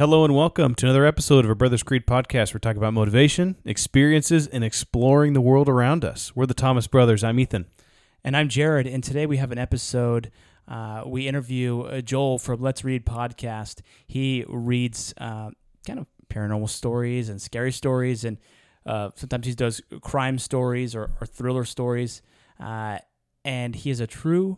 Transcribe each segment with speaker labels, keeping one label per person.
Speaker 1: Hello and welcome to another episode of a Brothers Creed podcast. We're talking about motivation, experiences, and exploring the world around us. We're the Thomas Brothers. I'm Ethan.
Speaker 2: And I'm Jared. And today we have an episode. Uh, we interview uh, Joel from Let's Read podcast. He reads uh, kind of paranormal stories and scary stories, and uh, sometimes he does crime stories or, or thriller stories. Uh, and he is a true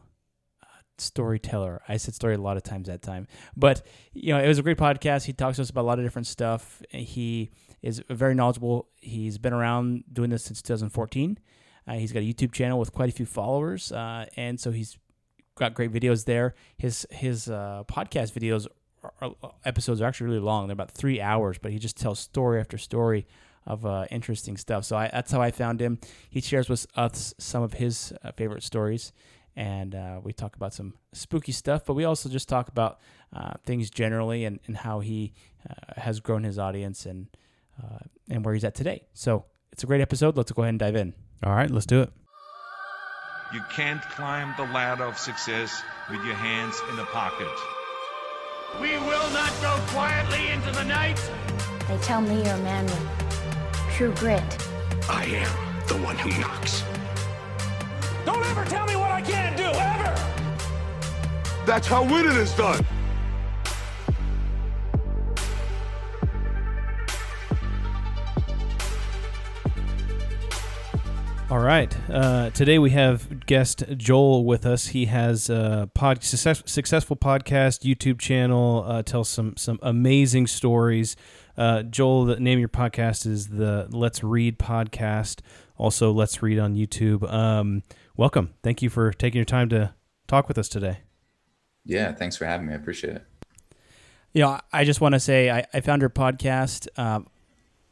Speaker 2: storyteller. I said story a lot of times that time, but you know it was a great podcast. He talks to us about a lot of different stuff. He is very knowledgeable. He's been around doing this since 2014. Uh, he's got a YouTube channel with quite a few followers, uh, and so he's got great videos there. His his uh, podcast videos are, are, episodes are actually really long. They're about three hours, but he just tells story after story of uh, interesting stuff. So I, that's how I found him. He shares with us some of his uh, favorite stories, and uh, we talk about some spooky stuff, but we also just talk about uh, things generally and, and how he uh, has grown his audience and uh, and where he's at today. So it's a great episode. Let's go ahead and dive in.
Speaker 1: All right, let's do it.
Speaker 3: You can't climb the ladder of success with your hands in a pocket.
Speaker 4: We will not go quietly into the night.
Speaker 5: They tell me you're a man with true grit.
Speaker 6: I am the one who knocks.
Speaker 4: Don't ever tell me what I can't do, ever!
Speaker 6: That's how winning is done.
Speaker 1: All right. Uh, today we have guest Joel with us. He has a pod, success, successful podcast, YouTube channel, uh, tells some some amazing stories. Uh, Joel, the name of your podcast is the Let's Read podcast. Also, Let's Read on YouTube. Um, welcome. Thank you for taking your time to talk with us today.
Speaker 7: Yeah, thanks for having me. I appreciate it.
Speaker 2: You know, I just want to say I, I found your podcast. Um,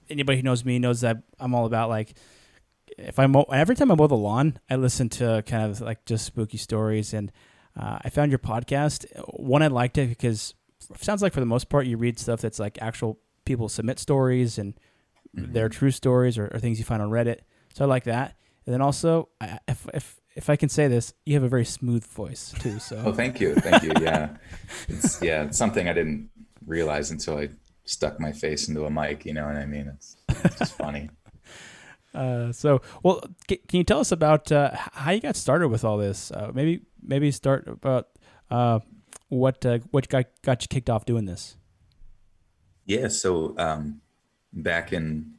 Speaker 2: anybody who knows me knows that I'm all about like if I'm every time I mow the lawn, I listen to kind of like just spooky stories, and uh, I found your podcast. One, I liked it because it sounds like for the most part you read stuff that's like actual people submit stories and mm-hmm. their true stories or, or, things you find on Reddit. So I like that. And then also, if if if I can say this, you have a very smooth voice too. So
Speaker 7: oh, thank you, thank you. Yeah, it's yeah, it's something I didn't realize until I stuck my face into a mic. You know what I mean? It's, it's just funny.
Speaker 2: Uh, so, well, can you tell us about uh, how you got started with all this? Uh, maybe, maybe start about uh, what uh, what got got you kicked off doing this.
Speaker 7: Yeah, so um, back in,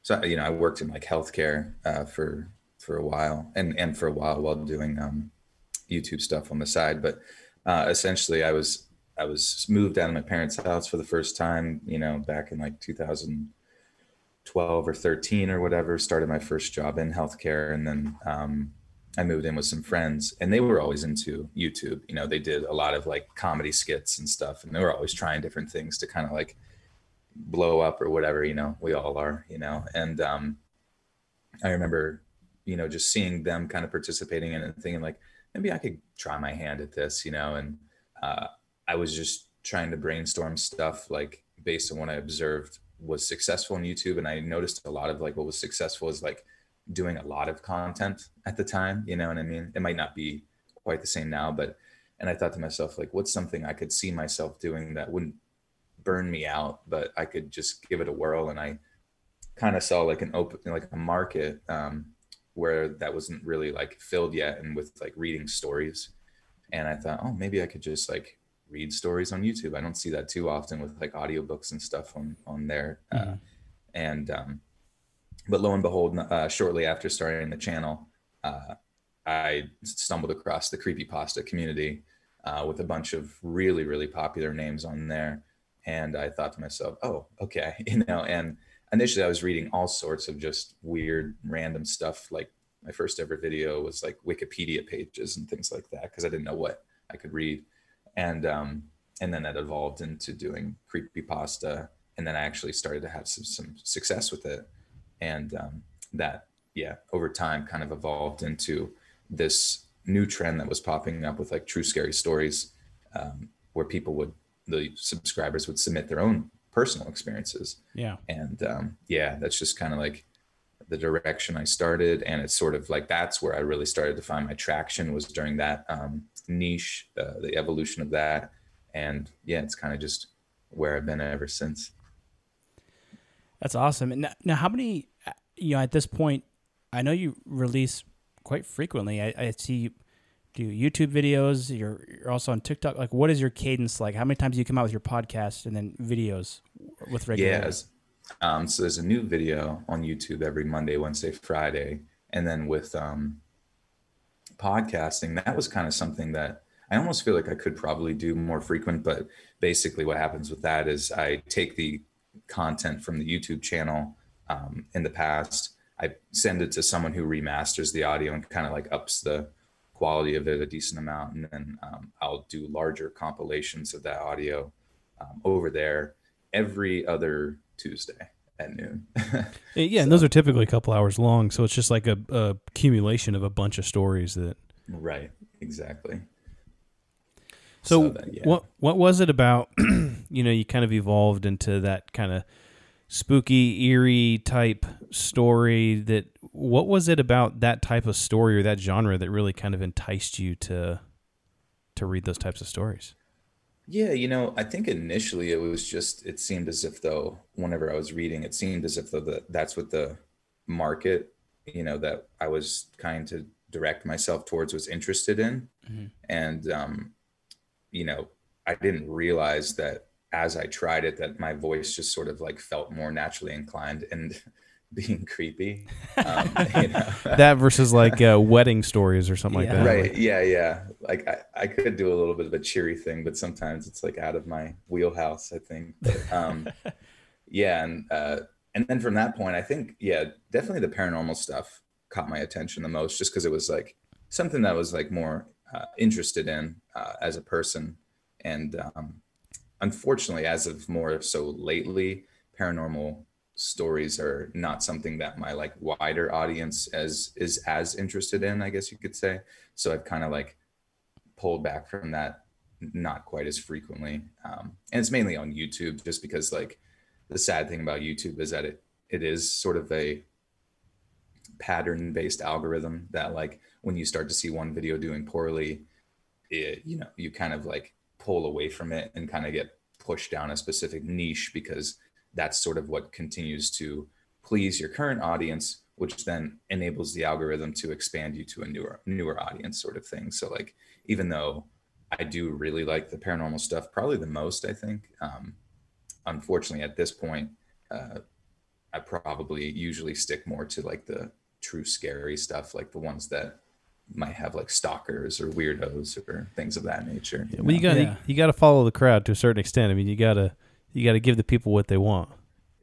Speaker 7: so you know, I worked in like healthcare uh, for for a while, and and for a while while doing um, YouTube stuff on the side. But essentially, I was I was moved out of my parents' house for the first time, you know, back in like 2000- 12 or 13 or whatever, started my first job in healthcare. And then um, I moved in with some friends and they were always into YouTube. You know, they did a lot of like comedy skits and stuff. And they were always trying different things to kind of like blow up or whatever, you know, we all are, you know. And um, I remember, you know, just seeing them kind of participating in it and thinking like, maybe I could try my hand at this, you know. And uh, I was just trying to brainstorm stuff like based on what I observed was successful in YouTube, and I noticed a lot of like what was successful is like doing a lot of content at the time. You know what I mean? It might not be quite the same now, but and I thought to myself like, what's something I could see myself doing that wouldn't burn me out, but I could just give it a whirl. And I kind of saw like an open like a market um, where that wasn't really like filled yet, and with like reading stories. And I thought, oh, maybe I could just like read stories on YouTube. I don't see that too often with like audiobooks and stuff on on there. Uh, mm-hmm. Uh, and um, but lo and behold, uh, shortly after starting the channel, uh, I stumbled across the creepy pasta community uh, with a bunch of really really popular names on there, and I thought to myself, oh, okay, you know. And initially, I was reading all sorts of just weird, random stuff. Like my first ever video was like Wikipedia pages and things like that because I didn't know what I could read and um, and then that evolved into doing creepy pasta, and then I actually started to have some, some success with it, and um, that yeah over time kind of evolved into this new trend that was popping up with like true scary stories, um, where people would the subscribers would submit their own personal experiences.
Speaker 2: Yeah,
Speaker 7: and um, yeah, that's just kind of like the direction I started, and it's sort of like that's where I really started to find my traction was during that um, niche, uh, the evolution of that, and yeah, it's kind of just where I've been ever since.
Speaker 2: That's awesome. And now, now, how many? You know, at this point, I know you release quite frequently. I, I see do YouTube videos. You're you're also on TikTok. Like, what is your cadence like? How many times do you come out with your podcast and then videos with regular?
Speaker 7: Yes. Um, so there's a new video on YouTube every Monday, Wednesday, Friday, and then with um, podcasting, that was kind of something that I almost feel like I could probably do more frequent. But basically, what happens with that is I take the content from the YouTube channel um, in the past, I send it to someone who remasters the audio and kind of like ups the quality of it a decent amount, and then um, I'll do larger compilations of that audio um, over there every other Tuesday at noon.
Speaker 1: yeah, and those are typically a couple hours long, so it's just like a, a accumulation of a bunch of stories that.
Speaker 7: Right. Exactly.
Speaker 1: So, so that, yeah. what what was it about? you know, you kind of evolved into that kind of spooky, eerie type story. That what was it about that type of story or that genre that really kind of enticed you to to read those types of stories?
Speaker 7: Yeah, you know, I think initially it was just it seemed as if though whenever I was reading, it seemed as if though that that's what the market, you know, that I was kind to direct myself towards was interested in, mm-hmm. and um, you know, I didn't realize that as I tried it, that my voice just sort of like felt more naturally inclined and being creepy. Um,
Speaker 1: you know? that versus like uh, wedding stories or something
Speaker 7: yeah.
Speaker 1: like that.
Speaker 7: Right. Yeah. Yeah. Like I, I could do a little bit of a cheery thing, but sometimes it's like out of my wheelhouse, I think. But, um, yeah. And, uh, and then from that point, I think, yeah, definitely the paranormal stuff caught my attention the most just because it was like something that I was like more uh, interested in uh, as a person. And um, unfortunately, as of more so lately, paranormal stories are not something that my like wider audience as is as interested in i guess you could say. So i've kind of like pulled back from that not quite as frequently. Um, and it's mainly on youtube just because like the sad thing about youtube is that it it is sort of a pattern based algorithm that like when you start to see one video doing poorly it you know you kind of like pull away from it and kind of get pushed down a specific niche because that's sort of what continues to please your current audience which then enables the algorithm to expand you to a newer newer audience sort of thing. So like even though i do really like the paranormal stuff probably the most i think um, unfortunately at this point uh, i probably usually stick more to like the true scary stuff like the ones that might have like stalkers or weirdos or things of that nature.
Speaker 1: You well, you got yeah. you got to follow the crowd to a certain extent. I mean, you gotta you gotta give the people what they want.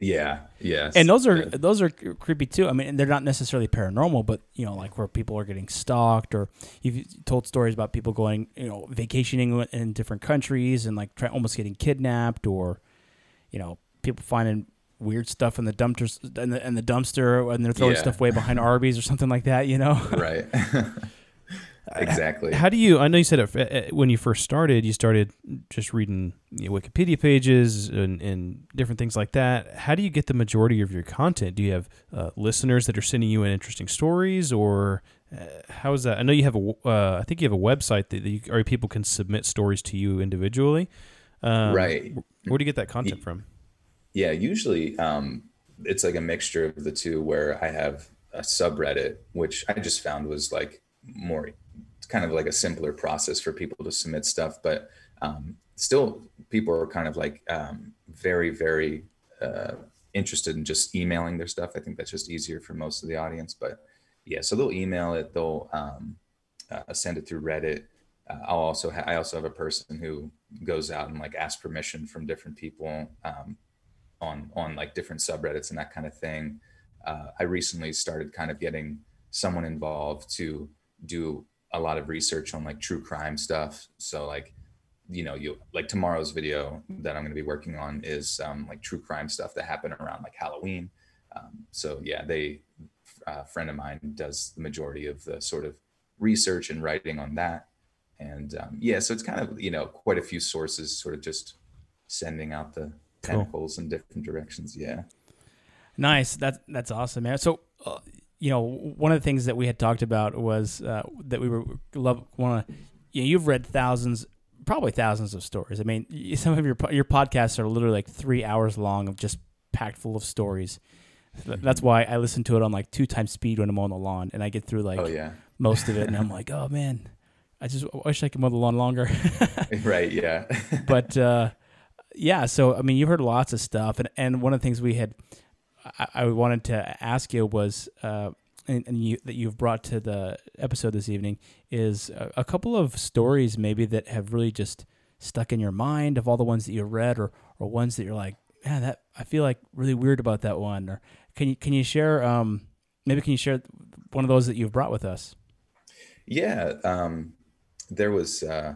Speaker 7: Yeah, yeah.
Speaker 2: And those are yeah. those are creepy too. I mean, they're not necessarily paranormal, but you know, like where people are getting stalked, or you've told stories about people going, you know, vacationing in different countries and like try, almost getting kidnapped, or you know, people finding weird stuff in the dumpsters and the, in the dumpster and they're throwing yeah. stuff way behind Arby's or something like that. You know,
Speaker 7: right. exactly.
Speaker 1: How do you? I know you said it, when you first started, you started just reading you know, Wikipedia pages and, and, different things like that. How do you get the majority of your content? Do you have uh, listeners that are sending you in interesting stories, or uh, how is that? I know you have a. Uh, I think you have a website that, that you, or people can submit stories to you individually.
Speaker 7: Um, right.
Speaker 1: Where do you get that content from?
Speaker 7: Yeah, usually um, it's like a mixture of the two. Where I have a subreddit, which I just found was like more kind of like a simpler process for people to submit stuff, but um, still people are kind of like um, very, very uh, interested in just emailing their stuff. I think that's just easier for most of the audience. But yeah, so they'll email it, they'll um, uh, send it through Reddit. Uh, I'll also ha- I also have a person who goes out and like asks permission from different people um, on on like different subreddits and that kind of thing. Uh, I recently started kind of getting someone involved to do a lot of research on like true crime stuff. So like, you know, you like tomorrow's video that I'm going to be working on is um, like true crime stuff that happened around like Halloween. Um, so yeah, they a friend of mine does the majority of the sort of research and writing on that. And um, yeah, so it's kind of you know quite a few sources, sort of just sending out the tentacles cool. in different directions. Yeah.
Speaker 2: Nice. That's that's awesome, man. So uh, you know, one of the things that we had talked about was uh, that we were love want to. You know, you've read thousands probably thousands of stories. I mean, some of your your podcasts are literally like three hours long of just packed full of stories. That's why I listen to it on like two times speed when I'm on the lawn, and I get through like
Speaker 7: oh yeah,
Speaker 2: most of it, and I'm like, oh man, I just wish I could mow the lawn longer.
Speaker 7: right, yeah,
Speaker 2: but uh, yeah, so I mean, you've heard lots of stuff, and and one of the things we had, I, I wanted to ask you was, uh, and, and you that you've brought to the episode this evening is a, a couple of stories maybe that have really just stuck in your mind of all the ones that you read, or or ones that you're like, man, that I feel like really weird about that one, or can you can you share, um, maybe can you share one of those that you've brought with us?
Speaker 7: yeah. Um, there was uh,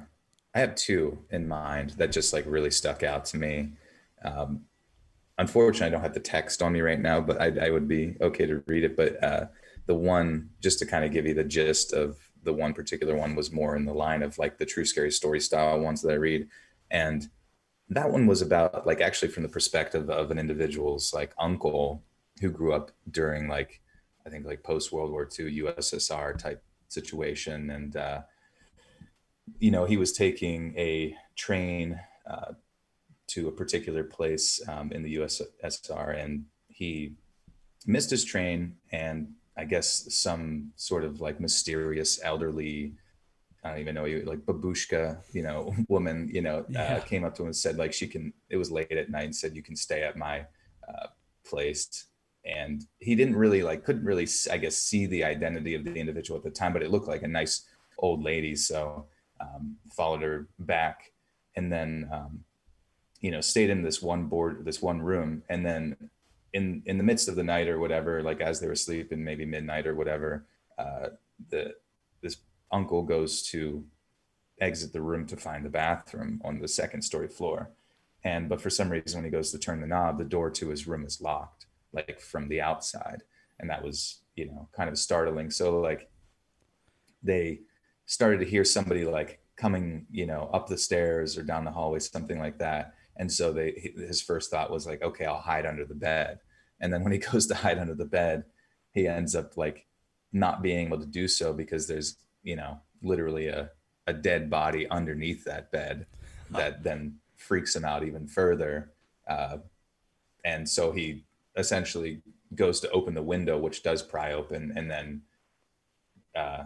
Speaker 7: I have two in mind that just like really stuck out to me. Um, unfortunately, I don't have the text on me right now, but I, I would be okay to read it. But uh, the one, just to kind of give you the gist of the one particular one, was more in the line of like the true scary story style ones that I read, and that one was about like actually from the perspective of an individual's like uncle who grew up during like I think like post World War II USSR type situation, and uh, you know he was taking a train uh, to a particular place um, in the USSR, and he missed his train, and I guess some sort of like mysterious elderly. I don't even know you like babushka, you know, woman, you know,
Speaker 2: Yeah.
Speaker 7: uh, came up to him and said like she can. It was late at night and said you can stay at my uh, place and he didn't really like couldn't really i guess see the identity of the individual at the time but it looked like a nice old lady so um, followed her back and then um, you know stayed in this one board this one room. And then in in the midst of the night or whatever like as they were sleeping maybe midnight or whatever uh, the this uncle goes to exit the room to find the bathroom on the second story floor. And but for some reason when he goes to turn the knob the door to his room is locked like from the outside. And that was you know kind of startling. So like they started to hear somebody like coming you know up the stairs or down the hallway something like that. And so they his first thought was like okay i'll hide under the bed. And then when he goes to hide under the bed he ends up like not being able to do so because there's you know literally a, a dead body underneath that bed that then freaks him out even further. Uh, and so he essentially goes to open the window which does pry open and then uh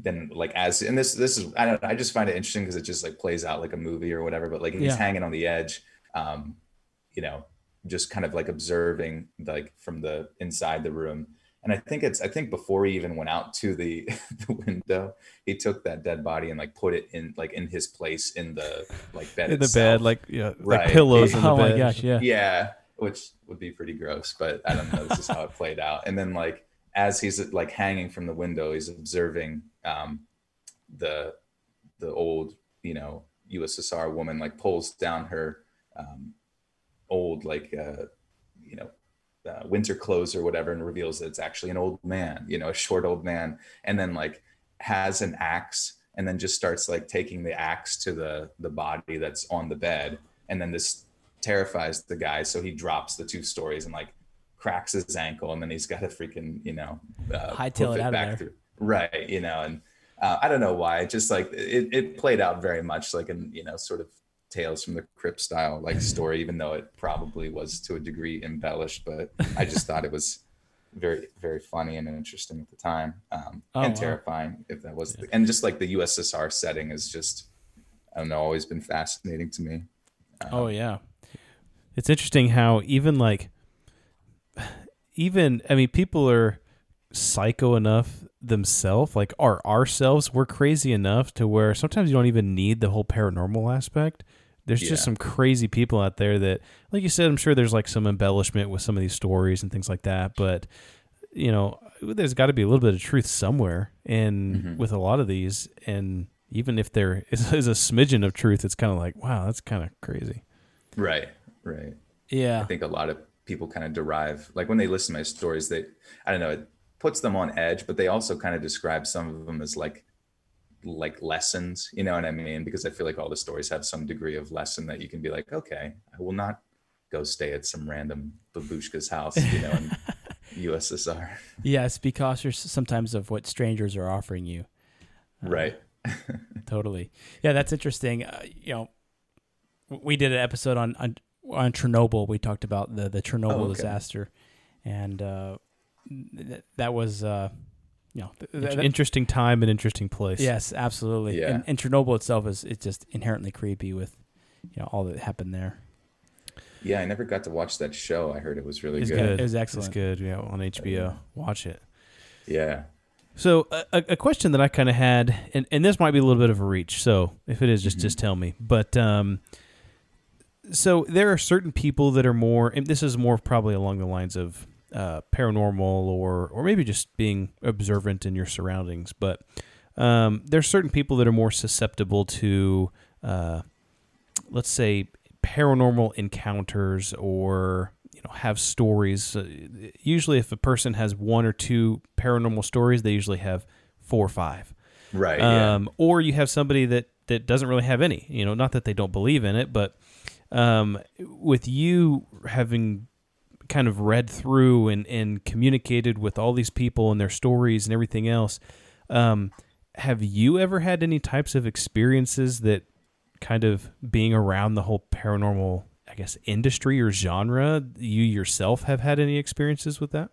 Speaker 7: then like as and this this is i don't know i just find it interesting because it just like plays out like a movie or whatever but like he's
Speaker 2: Yeah.
Speaker 7: hanging on the edge um you know just kind of like observing like from the inside the room and i think it's i think before he even went out to the, the window he took that dead body and like put it in like in his place in the like bed
Speaker 1: in the bed, like yeah,
Speaker 7: Right.
Speaker 1: like pillows in the
Speaker 2: oh
Speaker 1: bed.
Speaker 2: my gosh, yeah.
Speaker 7: yeah which would be pretty gross but i don't know this is how it played out and then like as he's like hanging from the window he's observing um the the old you know ussr woman like pulls down her um old like uh you know uh, winter clothes or whatever and reveals that it's actually an old man you know a short old man and then like has an axe and then just starts like taking the axe to the the body that's on the bed and then this terrifies the guy so he drops the two stories and like cracks his ankle and then he's got to freaking you know uh,
Speaker 2: Hightail it out of there.
Speaker 7: through right you know and uh, i don't know why it just like it, it played out very much like an you know sort of tales from the crypt style like story even though it probably was to a degree embellished but i just thought it was very very funny and interesting at the time um,
Speaker 2: Oh,
Speaker 7: and
Speaker 2: wow.
Speaker 7: terrifying if that was the, and just like the ussr setting is just i don't know always been fascinating to me
Speaker 2: Oh yeah.
Speaker 1: It's interesting how even like even I mean people are psycho enough themselves, like are ourselves, we're crazy enough to where sometimes you don't even need the whole paranormal aspect. There's
Speaker 7: Yeah.
Speaker 1: just some crazy people out there that like you said, I'm sure there's like some embellishment with some of these stories and things like that, but you know, there's got to be a little bit of truth somewhere and
Speaker 7: Mm-hmm.
Speaker 1: with a lot of these and even if there is, is a smidgen of truth, it's kind of like, wow, that's kind of crazy.
Speaker 7: right right
Speaker 2: Yeah.
Speaker 7: I think a lot of people kind of derive like when they listen to my stories, they I don't know, it puts them on edge, but they also kind of describe some of them as like like lessons, you know what I mean? Because I feel like all the stories have some degree of lesson that you can be like, okay, I will not go stay at some random babushka's house, you know, in USSR.
Speaker 2: Yes, be cautious sometimes of what strangers are offering you.
Speaker 7: Right.
Speaker 2: totally. Yeah, that's interesting. Uh, you know, we did an episode on, on on Chernobyl. We talked about the the Chernobyl
Speaker 7: Oh, okay.
Speaker 2: disaster, and uh, that was uh, you know th- th-
Speaker 1: Int- interesting time and interesting place.
Speaker 2: yes, absolutely.
Speaker 7: Yeah.
Speaker 2: And, and Chernobyl itself is it's just inherently creepy with you know all that happened there.
Speaker 7: Yeah, I never got to watch that show. I heard it was really
Speaker 2: It's
Speaker 7: good.
Speaker 2: good. It was excellent.
Speaker 1: It's
Speaker 2: excellent.
Speaker 1: good. Yeah, on HBO. Watch it.
Speaker 7: Yeah.
Speaker 1: So a, a a question that I kind of had, and, and this might be a little bit of a reach. So if it is, just just tell me. But um, so there are certain people that are more, and this is more probably along the lines of uh, paranormal or or maybe just being observant in your surroundings. But um, there's certain people that are more susceptible to, uh, let's say, paranormal encounters or you know have stories. Uh, usually, if a person has one or two paranormal stories, they usually have four or five.
Speaker 7: Right. yeah.
Speaker 1: Um, or you have somebody that that doesn't really have any. You know, not that they don't believe in it, but um, with you having kind of read through and, and communicated with all these people and their stories and everything else, um, have you ever had any types of experiences that kind of being around the whole paranormal, I guess, industry or genre, you yourself have had any experiences with that?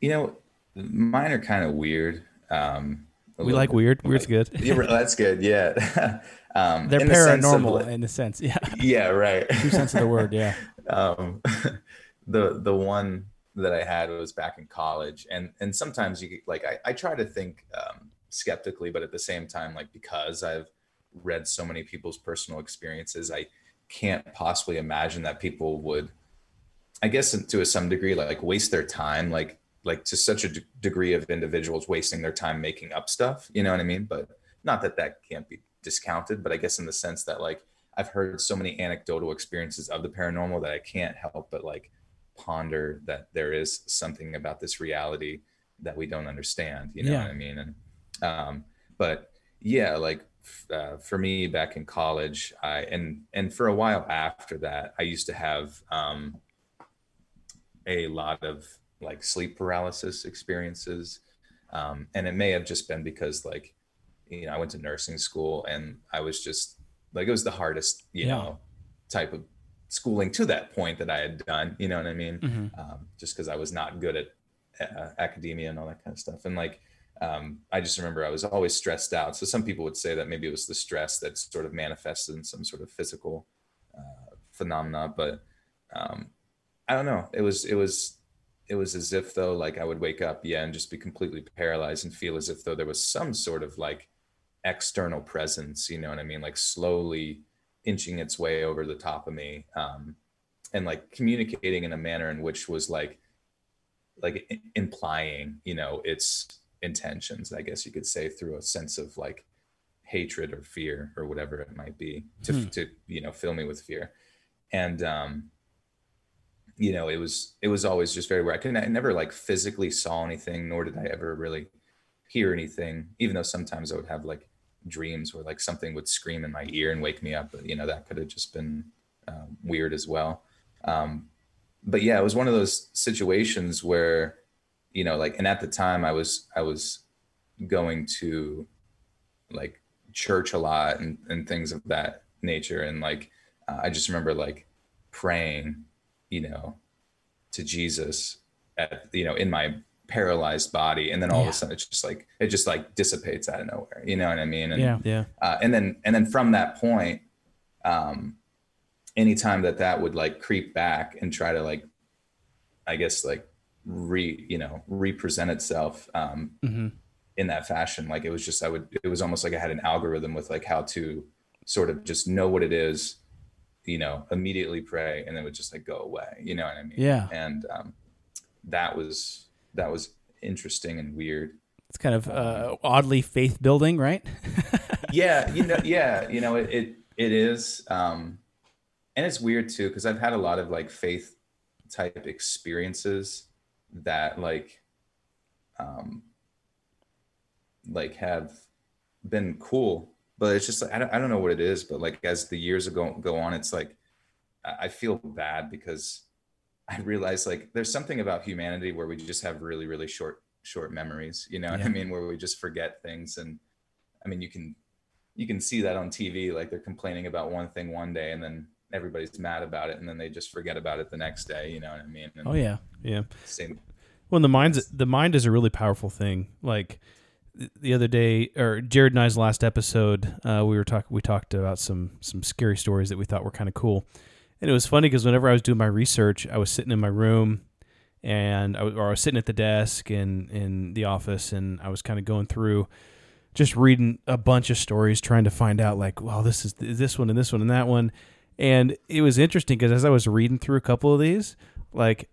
Speaker 7: You know, mine are kind of weird. Um,
Speaker 1: We like
Speaker 7: bit.
Speaker 1: weird. Weird's good.
Speaker 7: Yeah, that's good. Yeah. um,
Speaker 2: They're
Speaker 7: in the of,
Speaker 2: paranormal in a sense. Yeah,
Speaker 7: yeah. Right.
Speaker 2: true sense of the word. Yeah.
Speaker 7: Um, the the one that I had was back in college, and and sometimes you like I, I try to think um, skeptically, but at the same time, like because I've read so many people's personal experiences, I can't possibly imagine that people would, I guess to a some degree, like waste their time, like like to such a d- degree of individuals wasting their time making up stuff. You know what I mean? But not that that can't be discounted, but I guess in the sense that like I've heard so many anecdotal experiences of the paranormal that I can't help but like ponder that there is something about this reality that we don't understand. You know
Speaker 2: Yeah.
Speaker 7: what I mean? And um, but yeah, like uh, for me back in college, I and and for a while after that, I used to have um, a lot of like sleep paralysis experiences, um, and it may have just been because like you know I went to nursing school and I was just like it was the hardest you
Speaker 2: Yeah.
Speaker 7: know type of schooling to that point that I had done. You know what I mean?
Speaker 2: Mhm.
Speaker 7: Um, just because I was not good at uh, academia and all that kind of stuff, and like um, I just remember I was always stressed out. So some people would say that maybe it was the stress that sort of manifested in some sort of physical uh, phenomena, but um, I don't know. It was it was it was as if though like I would wake up, yeah, and just be completely paralyzed and feel as if though there was some sort of like external presence. You know what I mean? Like slowly inching its way over the top of me, um, and like communicating in a manner in which was like like i- implying, you know, its intentions. I guess you could say through a sense of like hatred or fear or whatever it might be to
Speaker 2: Hmm.
Speaker 7: to you know fill me with fear and um you know it was it was always just very weird i couldn't i never like physically saw anything nor did i ever really hear anything even though sometimes i would have like dreams where like something would scream in my ear and wake me up but you know that could have just been um, weird as well. Um but yeah it was one of those situations where you know like and at the time i was i was going to like church a lot and, and things of that nature. And like uh, i just remember like praying you know to jesus at you know in my paralyzed body and then all of a sudden it's just like it just like dissipates out of nowhere you know what i mean and
Speaker 2: Yeah.
Speaker 1: Yeah.
Speaker 7: uh, and then and then from that point um anytime that that would like creep back and try to like i guess like re you know represent itself um
Speaker 2: hmm
Speaker 7: in that fashion like it was just i would it was almost like i had an algorithm with like how to sort of just know what it is you know immediately pray and then it would just like go away you know what i mean
Speaker 2: Yeah.
Speaker 7: and um that was that was interesting and weird
Speaker 2: It's kind of uh, oddly faith building, right?
Speaker 7: yeah you know yeah you know it it, it is um and it's weird too because i've had a lot of like faith type experiences that like um like have been cool but it's just like I don't, I don't know what it is but like as the years go go on it's like i I feel bad because i realize like there's something about humanity where we just have really really short short memories you know what
Speaker 2: Yeah.
Speaker 7: i mean where we just forget things and I mean, you can you can see that on TV. Like they're complaining about one thing one day, and then everybody's mad about it, and then they just forget about it the next day. You know what I mean? And
Speaker 2: Oh yeah.
Speaker 1: Yeah.
Speaker 7: Same.
Speaker 1: Well, the mind's the mind is a really powerful thing. Like the other day, or Jared and I's last episode, uh, we were talking. We talked about some some scary stories that we thought were kind of cool, and it was funny because whenever I was doing my research, I was sitting in my room, and I was, or I was sitting at the desk in in the office, and I was kind of going through. Just reading a bunch of stories, trying to find out like, well, this is this one and this one and that one, and it was interesting because as I was reading through a couple of these, like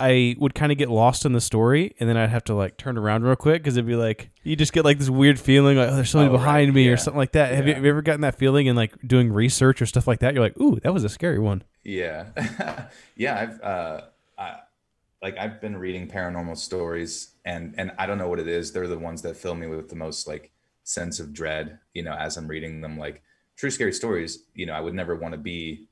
Speaker 1: I would kind of get lost in the story, and then I'd have to like turn around real quick because it'd be like you just get like this weird feeling like oh, there's somebody
Speaker 7: Oh, right,
Speaker 1: behind me
Speaker 7: yeah,
Speaker 1: or something like that. Have, you, have you ever gotten that feeling in like doing research or stuff like that? You're like, ooh, that was a scary one.
Speaker 7: Yeah, yeah. I've uh, I, like I've been reading paranormal stories, and and I don't know what it is. They're the ones that fill me with the most like sense of dread. You know, as I'm reading them, like true scary stories. You know, I would never want to be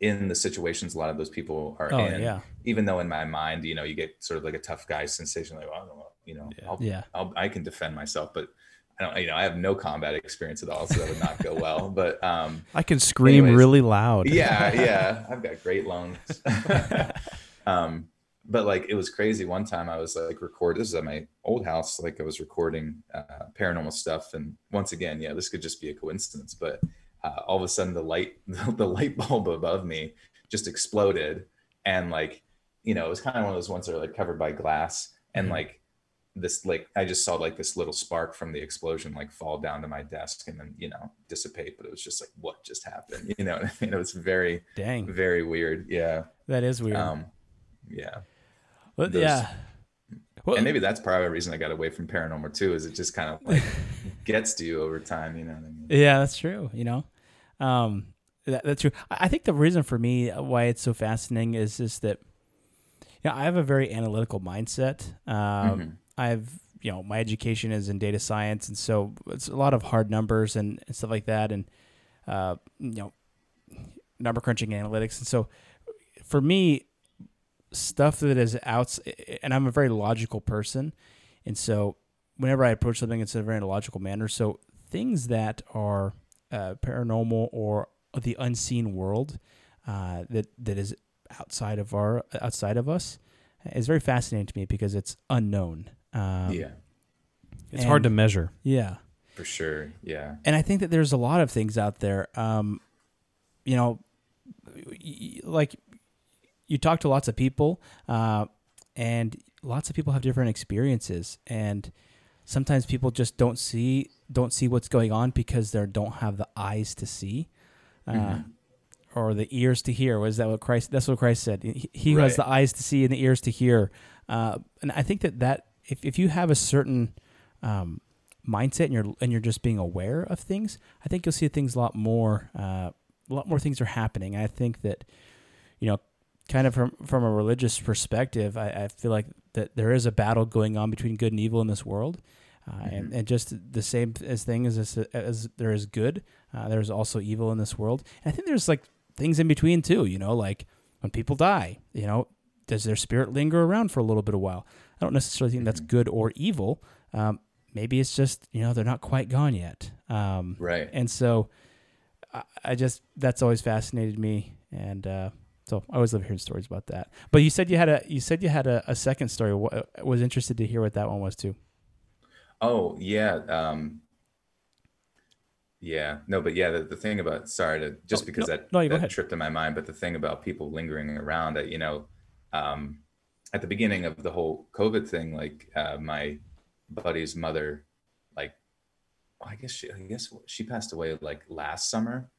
Speaker 7: in the situations a lot of those people are
Speaker 2: Oh,
Speaker 7: in.
Speaker 2: yeah.
Speaker 7: Even though in my mind, you know, you get sort of like a tough guy sensation, like, well, I don't know, you know, I'll,
Speaker 2: Yeah.
Speaker 7: I'll, I can defend myself, but I don't, you know, I have no combat experience at all, so that would not go well. But um,
Speaker 1: I can scream
Speaker 7: Anyways.
Speaker 1: really loud.
Speaker 7: yeah, yeah. I've got great lungs. um, but like it was crazy. One time I was like record. This is at my old house. Like I was recording uh, paranormal stuff, and once again, yeah, this could just be a coincidence. But uh, all of a sudden, the light, the light bulb above me, just exploded, and like you know, it was kind of one of those ones that are like covered by glass, and like this like I just saw like this little spark from the explosion like fall down to my desk and then you know dissipate. But it was just like what just happened? You know what I mean? It was very
Speaker 2: Dang.
Speaker 7: very weird. Yeah.
Speaker 2: That is weird.
Speaker 7: Um, yeah.
Speaker 2: Well,
Speaker 7: those-
Speaker 2: yeah. Well,
Speaker 7: And maybe that's probably a reason I got away from paranormal too, is it just kind of like gets to you over time, you know what I mean?
Speaker 2: Yeah, that's true. You know, um, that, that's true. I I think the reason for me why it's so fascinating is just that, you know, I have a very analytical mindset. Um, I've, you know, my education is in data science, and so it's a lot of hard numbers and, and stuff like that, and uh, you know, number crunching analytics, and so for me, stuff that is out, and I'm a very logical person, and so whenever I approach something, it's in a very logical manner. So things that are uh, paranormal or the unseen world uh, that that is outside of our outside of us is very fascinating to me because it's unknown. Um,
Speaker 7: yeah,
Speaker 1: It's hard to measure.
Speaker 2: Yeah,
Speaker 7: for sure. Yeah.
Speaker 2: and I think that there's a lot of things out there. Um, you know, y- y- like you talk to lots of people, uh, and lots of people have different experiences, and sometimes people just don't see don't see what's going on because they don't have the eyes to see. Uh, Or the ears to hear. Was that what Christ? That's what Christ said. He, he who has the eyes to see and the ears to hear. Uh, and I think that that if, if you have a certain um, mindset and you're and you're just being aware of things, I think you'll see things a lot more. Uh, a lot more things are happening. I think that you know, kind of from from a religious perspective, I, I feel like that there is a battle going on between good and evil in this world. Uh, and, and just the same as thing as this, as there is good, uh, there's also evil in this world. And I think there's like things in between too. You know, like when people die, you know, does their spirit linger around for a little bit of while? I don't necessarily think that's good or evil. Um, maybe it's just you know they're not quite gone yet. Um,
Speaker 7: Right.
Speaker 2: and so I, I just that's always fascinated me, and uh, so I always love hearing stories about that. But you said you had a you said you had a, a second story. I was interested to hear what that one was too.
Speaker 7: Oh yeah. Um, yeah. No, but yeah, the, the thing about sorry to just
Speaker 2: Oh,
Speaker 7: because
Speaker 2: no,
Speaker 7: that
Speaker 2: no,
Speaker 7: that tripped in my mind, but the thing about people lingering around that, you know, um, at the beginning of the whole COVID thing, like uh, my buddy's mother, like I guess she I guess she passed away like last summer.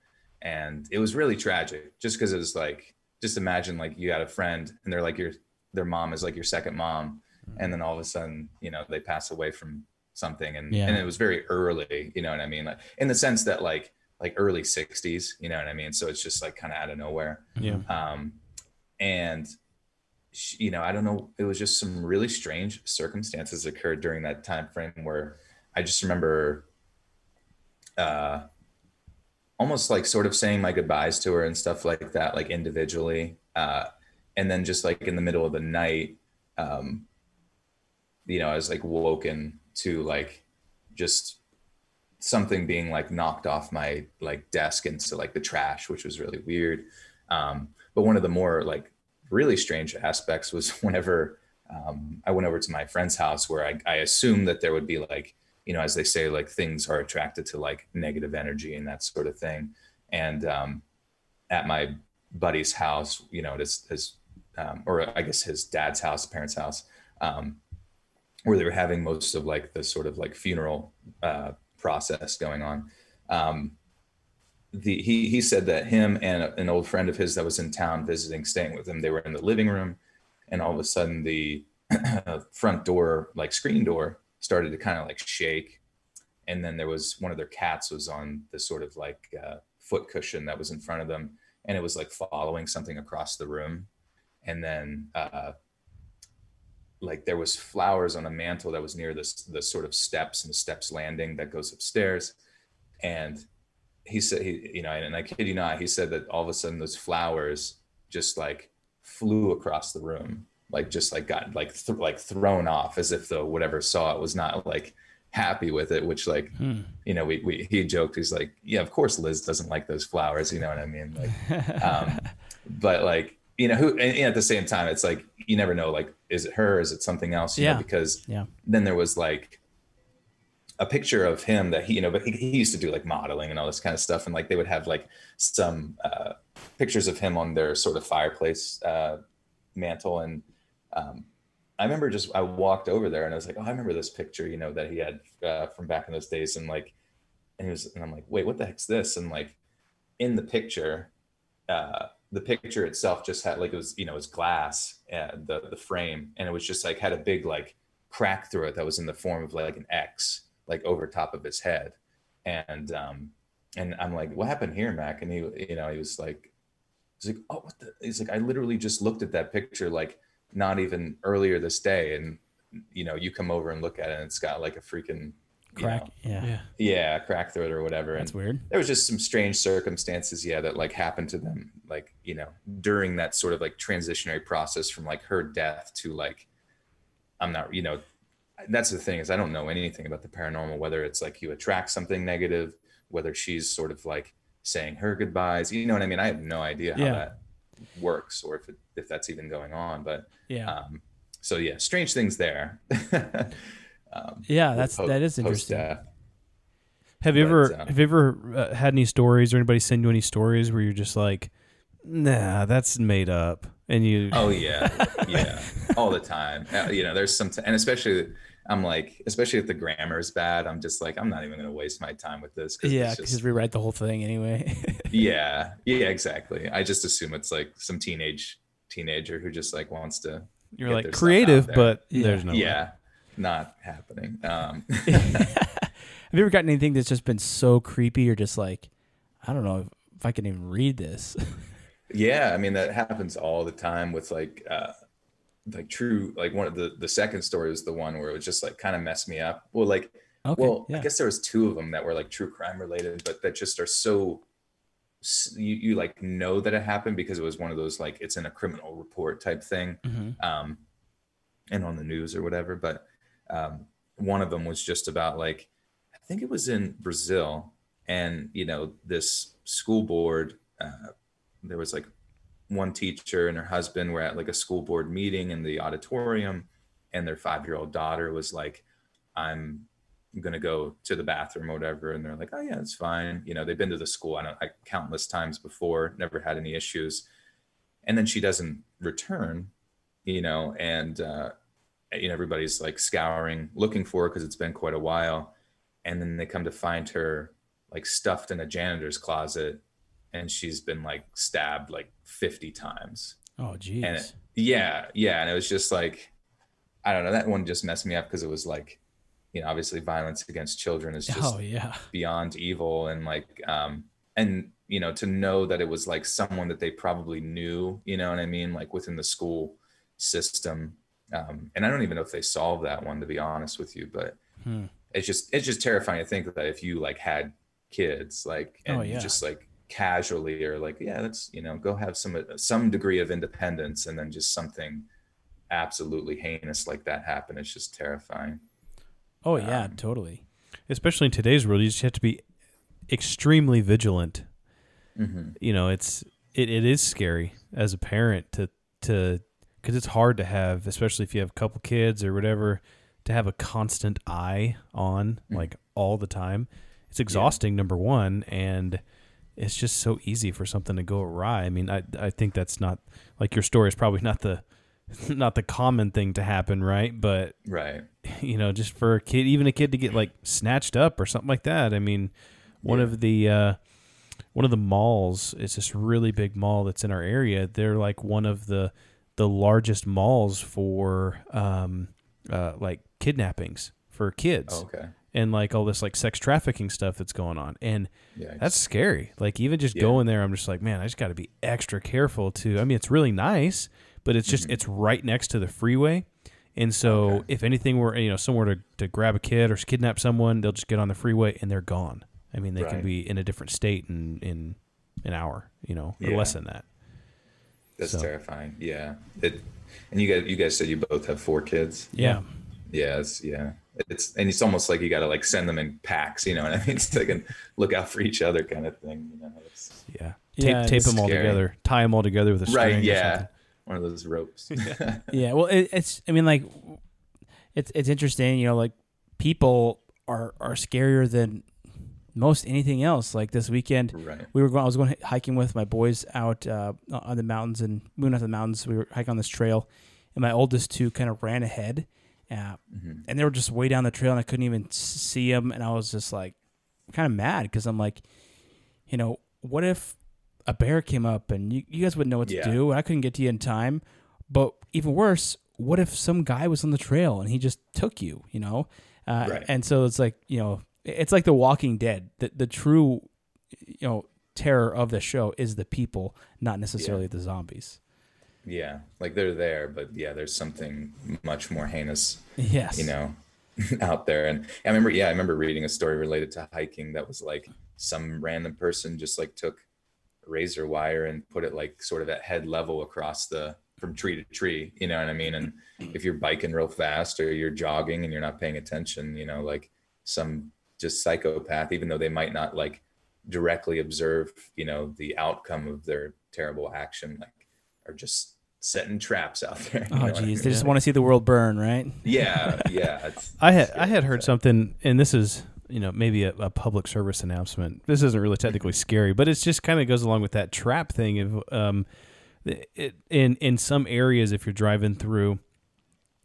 Speaker 7: And it was really tragic just because it was like just imagine like you had a friend and they're like your their mom is like your second mom and then all of a sudden you know they pass away from something and
Speaker 2: Yeah.
Speaker 7: and it was very early you know what i mean like in the sense that like like early 60s you know what i mean so it's just like kind of out of nowhere
Speaker 1: Yeah.
Speaker 7: um and sh- you know i don't know it was just some really strange circumstances occurred during that time frame where i just remember uh almost like sort of saying my goodbyes to her and stuff like that like individually uh and then just like in the middle of the night um you know i was like woken to like just something being like knocked off my like desk into like the trash, which was really weird. Um, but one of the more like really strange aspects was whenever um, I went over to my friend's house where I, I assumed that there would be like, you know, as they say, like things are attracted to like negative energy and that sort of thing. And um, at my buddy's house, you know, his, his um, or I guess his dad's house, parents' house, um, where they were having most of like the sort of like funeral uh, process going on. Um, the he he said that him and an old friend of his that was in town visiting, staying with him, they were in the living room, and all of a sudden the front door, like screen door, started to kind of like shake, and then there was one of their cats was on the sort of like uh, foot cushion that was in front of them, and it was like following something across the room, and then uh, like there was flowers on a mantle that was near this the sort of steps and the steps landing that goes upstairs and he said he you know and i kid you not he said that all of a sudden those flowers just like flew across the room like just like got like th- like thrown off as if the whatever saw it was not like happy with it which like hmm. you know we, we he joked he's like yeah of course liz doesn't like those flowers you know what i mean like um but like you know who and, and, at the same time it's like you never know like is it her? Is it something else? You
Speaker 2: yeah.
Speaker 7: know, because
Speaker 2: yeah.
Speaker 7: then there was like a picture of him that he you know but he, he, used to do like modeling and all this kind of stuff and like they would have like some uh, pictures of him on their sort of fireplace uh, mantle and um, i remember just i walked over there and i was like oh i remember this picture you know that he had uh, from back in those days and like and, he was, and i'm like wait what the heck's this? And like in the picture uh, the picture itself just had like it was you know it was glass and the the frame and it was just like had a big like crack through it that was in the form of like an X like over top of his head. And um and I'm like what happened here Mac? And he you know he was like he's like oh what the he's like I literally just looked at that picture like not even earlier this day and you know you come over and look at it and it's got like a freaking
Speaker 2: crack.
Speaker 7: You
Speaker 2: know, yeah.
Speaker 1: Yeah.
Speaker 7: Yeah, crack throat or whatever.
Speaker 2: That's
Speaker 7: and
Speaker 2: weird.
Speaker 7: There was just some strange circumstances, yeah, that like happened to them, like you know, during that sort of like transitionary process from like her death to like, I'm not, you know, that's the thing is I don't know anything about the paranormal, whether it's like you attract something negative, whether she's sort of like saying her goodbyes, you know what I mean? I have no idea how
Speaker 2: Yeah.
Speaker 7: that works or if it, if that's even going on, but
Speaker 2: Yeah.
Speaker 7: um, so yeah, strange things there. um,
Speaker 2: yeah, that's
Speaker 7: po-
Speaker 2: that is interesting.
Speaker 7: post-death.
Speaker 1: Have you
Speaker 7: But,
Speaker 1: ever
Speaker 7: uh,
Speaker 1: have you ever uh, had any stories or anybody send you any stories where you're just like, nah, that's made up, and you
Speaker 7: Oh yeah, yeah, all the time. Uh, you know, there's some, t- and especially I'm like, especially if the grammar is bad, I'm just like, I'm not even going to waste my time with this. 'cause
Speaker 2: Yeah, because
Speaker 7: just,
Speaker 2: rewrite the whole thing anyway.
Speaker 7: yeah, yeah, exactly. I just assume it's like some teenage teenager who just like wants to.
Speaker 1: you're like
Speaker 7: their stuff out
Speaker 1: creative, but
Speaker 2: Yeah.
Speaker 1: there's no way.
Speaker 7: Not happening. Um,
Speaker 2: Have you ever gotten anything that's just been so creepy? You're just like, I don't know if, if I can even read this.
Speaker 7: Yeah, I mean that happens all the time with like uh like true like one of the the second story was the one where it was just like kind of messed me up. Well, like
Speaker 2: Okay,
Speaker 7: well,
Speaker 2: yeah.
Speaker 7: I guess there was two of them that were like true crime related, but that just are so you, you like know that it happened because it was one of those like it's in a criminal report type thing
Speaker 2: Mhm.
Speaker 7: um and on the news or whatever but um one of them was just about like i think it was in brazil and you know this school board uh, there was like one teacher and her husband were at like a school board meeting in the auditorium and their five year old daughter was like i'm gonna go to the bathroom or whatever. And they're like oh yeah it's fine. You know they've been to the school i don't I, countless times before never had any issues. And then she doesn't return you know and uh you know everybody's like scouring looking for her because it's been quite a while and then they come to find her like stuffed in a janitor's closet and she's been like stabbed like 50 times
Speaker 2: oh, jeez.
Speaker 7: and it, yeah yeah and it was just like i don't know that one just messed me up because it was like you know obviously violence against children is just
Speaker 2: oh, yeah.
Speaker 7: beyond evil and like um and you know to know that it was like someone that they probably knew you know what i mean like within the school system um and i don't even know if they solved that one to be honest with you but
Speaker 2: Hmm.
Speaker 7: it's just it's just terrifying to think that if you like had kids like and
Speaker 2: Oh,
Speaker 7: you
Speaker 2: yeah.
Speaker 7: just like casually or like yeah let's you know go have some some degree of independence and then just something absolutely heinous like that happen it's just terrifying
Speaker 2: Oh, yeah,
Speaker 7: Um,
Speaker 2: totally.
Speaker 1: especially in today's world, you just have to be extremely vigilant.
Speaker 7: Mm-hmm.
Speaker 1: You know, it's it, it is scary as a parent to to because it's hard to have, especially if you have a couple kids or whatever, to have a constant eye on
Speaker 7: Mm.
Speaker 1: like all the time. It's exhausting, number one, and it's just so easy for something to go awry. I mean, I I think that's not like your story is probably not the not the common thing to happen, right? But
Speaker 7: Right.
Speaker 1: you know, just for a kid, even a kid to get like snatched up or something like that. I mean, one
Speaker 7: Yeah.
Speaker 1: of the uh, one of the malls is this really big mall that's in our area. They're like one of the the largest malls for um, uh, like kidnappings for kids
Speaker 7: Oh, okay.
Speaker 1: and like all this like sex trafficking stuff that's going on. And
Speaker 7: Yeah.
Speaker 1: that's scary. Like even just
Speaker 7: Yeah.
Speaker 1: going there, I'm just like, man, I just got to be extra careful too. I mean, it's really nice, but it's just it's right next to the freeway, and so
Speaker 7: Mm-hmm. Okay.
Speaker 1: if anything were you know somewhere to, to grab a kid or kidnap someone, they'll just get on the freeway and they're gone. I mean, they can be in a different state in in an hour, you know, or
Speaker 7: Yeah.
Speaker 1: less than that.
Speaker 7: That's
Speaker 1: So-
Speaker 7: terrifying. Yeah. It, and you guys, you guys said you both have four kids.
Speaker 1: Yeah.
Speaker 7: Yeah. It's, yeah. It's, and it's almost like you got to like send them in packs, you know and I mean? So they can look out for each other kind of thing. You know, it's,
Speaker 1: Yeah.
Speaker 2: Yeah,
Speaker 1: Tape tape
Speaker 2: it's
Speaker 1: them all together, tie them all together with a string.
Speaker 7: right.
Speaker 1: or
Speaker 7: Yeah.
Speaker 1: something.
Speaker 7: One of those ropes.
Speaker 2: Yeah, well, it, it's. I mean, like, it's it's interesting. You know, like people are are scarier than most anything else. Like this weekend,
Speaker 7: right.
Speaker 2: we were going. I was going hiking with my boys out uh, on the mountains and moving out the mountains. We were hiking on this trail, and my oldest two kind of ran ahead, uh,
Speaker 7: Mm-hmm.
Speaker 2: and they were just way down the trail, and I couldn't even see them. And I was just like, kind of mad because I'm like, you know, what if a bear came up and you, you guys wouldn't know what to
Speaker 7: Yeah.
Speaker 2: do, and I couldn't get to you in time. But even worse, what if some guy was on the trail and he just took you? You know, uh,
Speaker 7: Right.
Speaker 2: and so it's like you know, it's like The Walking Dead. The the true, you know, terror of the show is the people, not necessarily the zombies.
Speaker 7: Yeah. Like they're there, but yeah, there's something much more heinous
Speaker 2: Yes,
Speaker 7: you know, out there. And I remember, yeah, I remember reading a story related to hiking that was like some random person just like took razor wire and put it like sort of at head level across the from tree to tree, you know what I mean? And if you're biking real fast or you're jogging and you're not paying attention, you know, like some just psychopath, even though they might not like directly observe, you know, the outcome of their terrible action, like are just setting traps out there.
Speaker 2: Oh,
Speaker 7: I
Speaker 2: geez,
Speaker 7: mean?
Speaker 2: they just want to see the world burn, right?
Speaker 7: Yeah, yeah.
Speaker 1: I had I had heard something, and this is you know maybe a, a public service announcement. This isn't really technically scary, but it's just kind of goes along with that trap thing of um, it, in in some areas if you're driving through.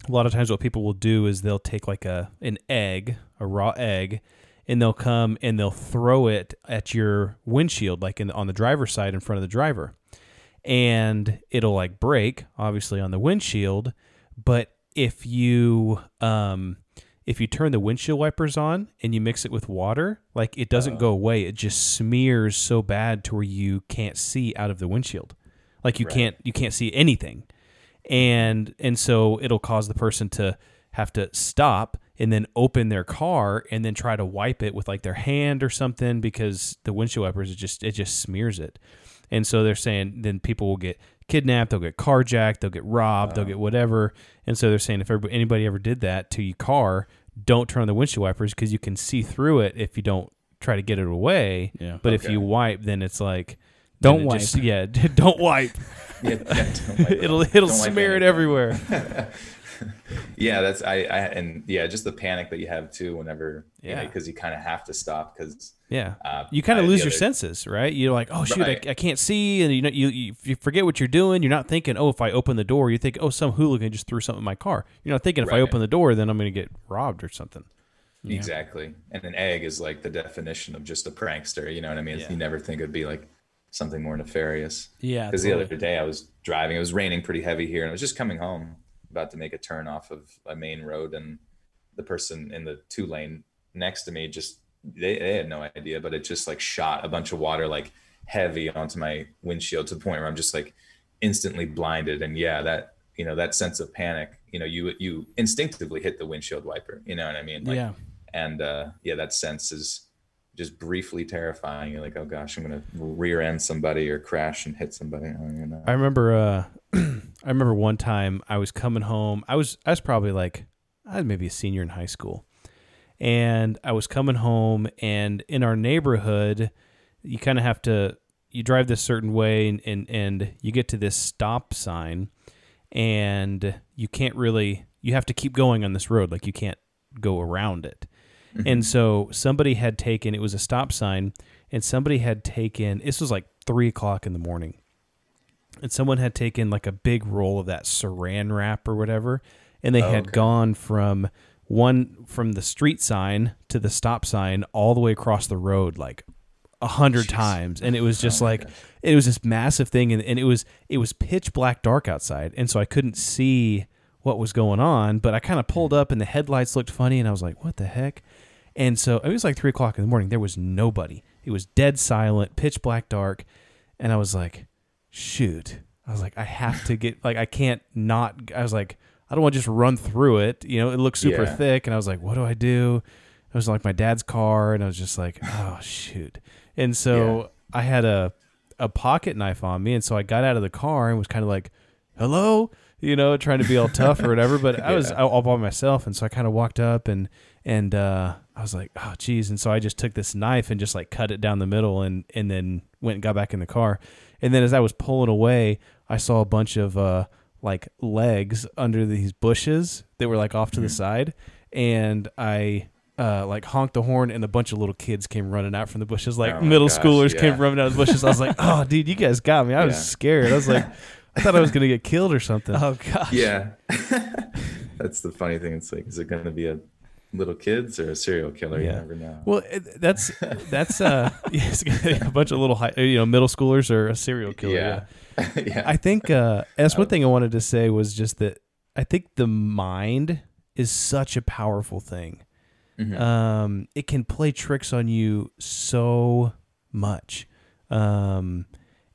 Speaker 1: A lot of times, what people will do is they'll take like a an egg, a raw egg, and they'll come and they'll throw it at your windshield, like in on the driver's side in front of the driver, and it'll like break, obviously on the windshield. But if you um, if you turn the windshield wipers on and you mix it with water, like it doesn't go away. It just smears so bad to where you can't see out of the windshield. Like you can't you can't see anything. And and so it'll cause the person to have to stop and then open their car and then try to wipe it with like their hand or something because the windshield wipers it just it just smears it. And so they're saying then people will get kidnapped, they'll get carjacked, they'll get robbed, they'll get whatever. And so they're saying if anybody ever did that to your car, don't turn on the windshield wipers because you can see through it if you don't try to get it away.
Speaker 2: Yeah.
Speaker 1: But if you wipe, then it's like
Speaker 2: Don't
Speaker 1: it
Speaker 2: wipe.
Speaker 1: just- yeah, don't wipe.
Speaker 7: yeah, yeah, don't wipe it
Speaker 1: it'll it'll
Speaker 7: Don't wipe
Speaker 1: smear it everywhere.
Speaker 7: Yeah, that's I, I and yeah, just the panic that you have too whenever
Speaker 1: Yeah.
Speaker 7: yeah, because you kind of have to stop because
Speaker 1: Yeah.
Speaker 7: Uh,
Speaker 1: you kind of lose your
Speaker 7: other-
Speaker 1: senses, right? You're like, oh shoot,
Speaker 7: Right.
Speaker 1: I, I can't see, and you know, you, you you forget what you're doing. You're not thinking, oh, if I open the door, you think, oh, some hooligan just threw something in my car. You're not thinking, if I open the door, then I'm going to get robbed or something.
Speaker 7: exactly. And an egg is like the definition of just a prankster. You know what I mean? You never think it'd be like something more nefarious.
Speaker 2: Yeah,
Speaker 7: Because the other day I was driving, it was raining pretty heavy here, and I was just coming home, about to make a turn off of a main road, and the person in the two lane next to me just they, they had no idea, but it just like shot a bunch of water like heavy onto my windshield to the point where I'm just like instantly blinded. And yeah, that you know that sense of panic, you know, you you instinctively hit the windshield wiper. You know what I mean? Like,
Speaker 2: Yeah.
Speaker 7: And uh, yeah, that sense is just briefly terrifying. You're like, oh gosh, I'm gonna rear end somebody or crash and hit somebody. I.
Speaker 1: I remember uh I remember one time I was coming home. I was I was probably like I was maybe a senior in high school. and I was coming home, and in our neighborhood, you kind of have to you drive this certain way, and, and and you get to this stop sign, and you can't really you have to keep going on this road, like you can't go around it. And so somebody had taken it was a stop sign, and somebody had taken this was like three o'clock in the morning, and someone had taken like a big roll of that Saran wrap or whatever, and they had
Speaker 7: okay.
Speaker 1: gone from one from the street sign to the stop sign all the way across the road like a hundred times. And it was just like it was this massive thing and, and it was it was pitch black dark outside and so i couldn't see what was going on but i kind of pulled up and the headlights looked funny and i was like what the heck? And so it was like three o'clock in the morning. There was nobody. It was dead silent pitch black dark. And i was like shoot. I was like i have to get like i can't not i was like i don't want to just run through it. You know it looked super
Speaker 7: Yeah.
Speaker 1: thick and i was like what do i do? It was like my dad's car and i was just like oh shoot. And so i had a a pocket knife on me and so i got out of the car and was kind of like hello you know trying to be all tough or whatever but i was all by myself and so i kind of walked up and and uh i was like oh geez. And so i just took this knife and just like cut it down the middle and and then went and got back in the car. And then as i was pulling away i saw a bunch of uh like legs under these bushes that were like off to the
Speaker 7: Mm-hmm.
Speaker 1: side. And i uh, like honked the horn and a bunch of little kids came running out from the bushes. Like
Speaker 7: Oh
Speaker 1: middle
Speaker 7: gosh,
Speaker 1: schoolers came running out of the bushes. I was like oh dude you guys got me. I was
Speaker 7: Yeah.
Speaker 1: scared. I was like i thought i was gonna get killed or something
Speaker 2: Oh gosh.
Speaker 7: Yeah. That's the funny thing. It's like, is it going to be a little kids or a serial killer? You never know.
Speaker 1: Well, it- that's that's uh, a bunch of little high, you know middle schoolers or a serial killer. Yeah,
Speaker 7: yeah. yeah.
Speaker 1: I think uh, that's one thing I wanted to say was just that I think the mind is such a powerful thing. Um, it can play tricks on you so much. Um,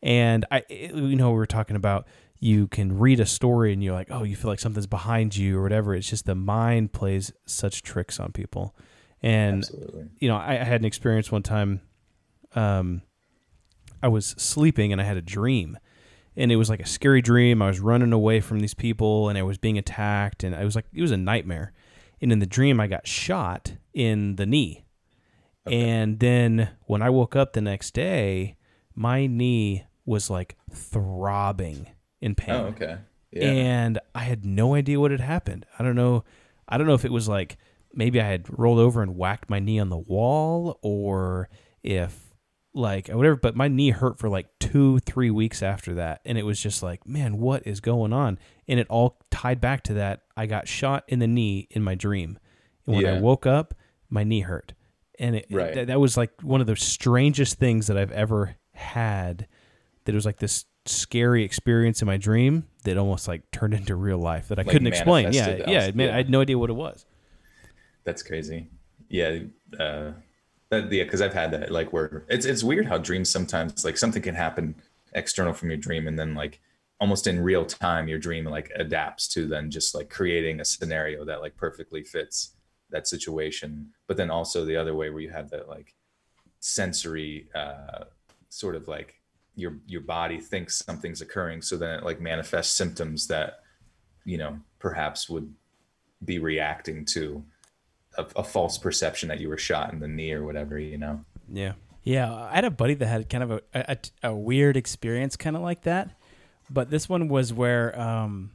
Speaker 1: and I, you know, we were talking about you can read a story and you're like, oh, you feel like something's behind you or whatever. It's just the mind plays such tricks on people. And
Speaker 7: Absolutely.
Speaker 1: you know, I, I had an experience one time. Um, I was sleeping and I had a dream, and it was like a scary dream. I was running away from these people and I was being attacked, and I was like, it was a nightmare. And in the dream, I got shot in the knee. And then when I woke up the next day, my knee was like throbbing in oh, pain
Speaker 7: Oh, okay. Yeah.
Speaker 1: and I had no idea what had happened. I don't know. I don't know if it was like maybe I had rolled over and whacked my knee on the wall, or if like whatever. But my knee hurt for like two, three weeks after that, and it was just like, man, what is going on? And it all tied back to that. I got shot in the knee in my dream, and when I woke up, my knee hurt, and it,
Speaker 7: Right.
Speaker 1: that was like one of the strangest things that I've ever had. That it was like this scary experience in my dream that almost like turned into real life that I
Speaker 7: Like
Speaker 1: couldn't explain. Yeah, yeah, man,
Speaker 7: yeah.
Speaker 1: I had no idea what it was.
Speaker 7: That's crazy. Yeah. Uh, that, yeah, because I've had that. Like, where it's it's weird how dreams sometimes like something can happen external from your dream, and then like almost in real time, your dream like adapts to then just like creating a scenario that like perfectly fits that situation. But then also the other way where you have that like sensory uh, sort of like your your body thinks something's occurring, so then it like manifests symptoms that you know perhaps would be reacting to a, a false perception that you were shot in the knee or whatever, you know?
Speaker 1: Yeah.
Speaker 2: Yeah, I had a buddy that had kind of a a, a weird experience, kind of like that. But this one was where um,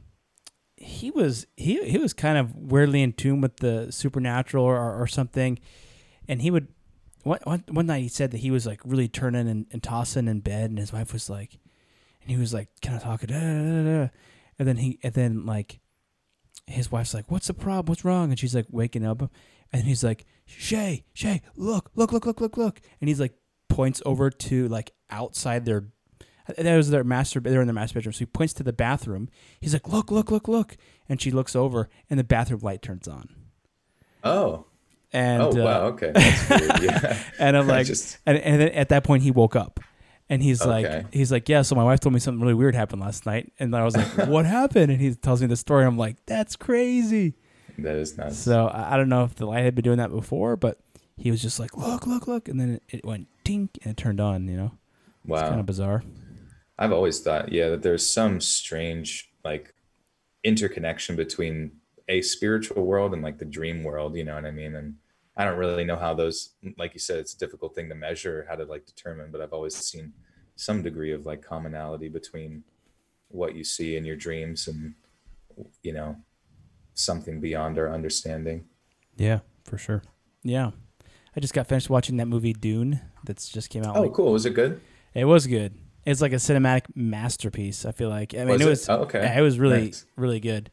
Speaker 2: he was he he was kind of weirdly in tune with the supernatural or, or something, and he would one, one one night he said that he was like really turning and, and tossing in bed, and his wife was like, and he was like kind of talking, and then he and then like his wife's like, "What's the problem? What's wrong?" And she's like waking up, and he's like, "Shay, Shay, look, look, look, look, look, look!" And he's like points over to like outside their. That was their master. They're in their master bedroom. So he points to the bathroom. He's like, "Look, look, look, look!" And she looks over, and the bathroom light turns on.
Speaker 7: Oh,
Speaker 2: And
Speaker 7: oh,
Speaker 2: uh,
Speaker 7: wow. Okay. That's weird. Yeah.
Speaker 2: and I'm like,
Speaker 7: Just-
Speaker 2: and, and then at that point he woke up, and he's
Speaker 7: Okay.
Speaker 2: like, he's like, yeah. So my wife told me something really weird happened last night, and I was like, what happened? And he tells me the story. I'm like, that's crazy.
Speaker 7: that is nuts.
Speaker 2: So I don't know if the light had been doing that before, but he was just like, look, look, look, and then it, it went tink and it turned on. You know,
Speaker 7: wow.
Speaker 2: kind of bizarre.
Speaker 7: I've always thought, yeah, that there's some strange like interconnection between a spiritual world and like the dream world, you know what I mean? And I don't really know how those, like you said, it's a difficult thing to measure, how to like determine, but I've always seen some degree of like commonality between what you see in your dreams and, you know, something beyond our understanding.
Speaker 1: Yeah, for sure.
Speaker 2: Yeah. I just got finished watching that movie Dune that's just came out.
Speaker 7: Oh,
Speaker 2: like-
Speaker 7: cool. Was it good?
Speaker 2: It was good. It's like a cinematic masterpiece. I feel like. I mean,
Speaker 7: Was
Speaker 2: it
Speaker 7: it?
Speaker 2: was.
Speaker 7: Oh, okay.
Speaker 2: it was really,
Speaker 7: Nice.
Speaker 2: really good.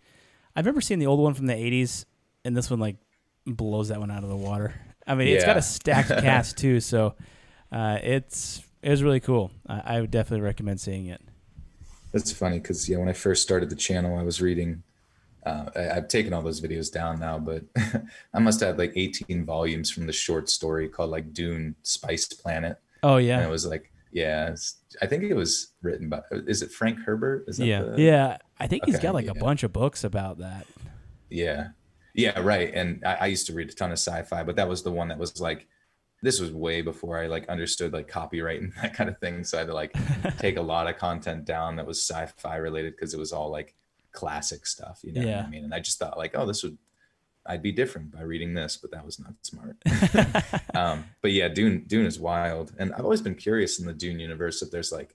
Speaker 2: I remember seeing the old one from the '80s, and this one like blows that one out of the water. I mean, it's got a stacked cast too, so uh, it's it was really cool. I, I would definitely recommend seeing it.
Speaker 7: That's funny because yeah, when I first started the channel, I was reading. Uh, I, I've taken all those videos down now, but I must have like 18 volumes from the short story called like Dune Spice Planet,
Speaker 2: Oh
Speaker 7: and
Speaker 2: yeah,
Speaker 7: it was like, yeah, it's, I think it was written by. Is it Frank Herbert? Is that
Speaker 1: Yeah.
Speaker 7: the-
Speaker 2: yeah. I think he's got like a bunch of books about that.
Speaker 7: Yeah. Yeah, right. And I, I used to read a ton of sci-fi, but that was the one that was like this was way before I like understood like copyright and that kind of thing. So I had to like take a lot of content down that was sci-fi related because it was all like classic stuff. You know what
Speaker 2: Yeah.
Speaker 7: I mean? And I just thought like, oh, this would I'd be different by reading this, but that was not smart. um, but yeah, Dune Dune is wild. And I've always been curious in the Dune universe if there's like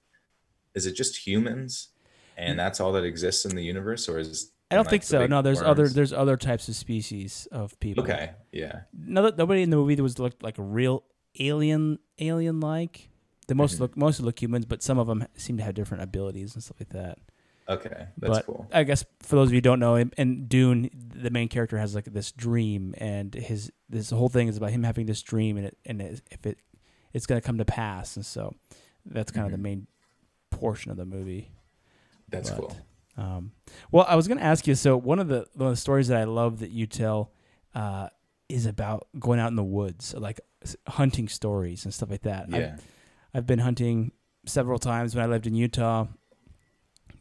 Speaker 7: is it just humans and that's all that exists in the universe or is
Speaker 2: I don't
Speaker 7: like,
Speaker 2: think so. No, there's other there's other types of species of people.
Speaker 7: Okay. Yeah.
Speaker 2: No, nobody in the movie that was looked like a real alien, alien like. The most
Speaker 7: Mm-hmm.
Speaker 2: look mostly look humans, but some of them seem to have different abilities and stuff like that.
Speaker 7: Okay. That's
Speaker 2: but
Speaker 7: cool.
Speaker 2: I guess for those of you who don't know, in, in Dune, the main character has like this dream, and his this whole thing is about him having this dream, and it and it, if it it's going to come to pass, and so that's kind of the main portion of the movie.
Speaker 7: That's
Speaker 2: but-
Speaker 7: cool.
Speaker 2: Um, well, I was going to ask you. So one of the one of the stories that I love that you tell uh, is about going out in the woods, like hunting stories and stuff like that. I've-
Speaker 7: Yeah.
Speaker 2: I've been hunting several times when I lived in Utah,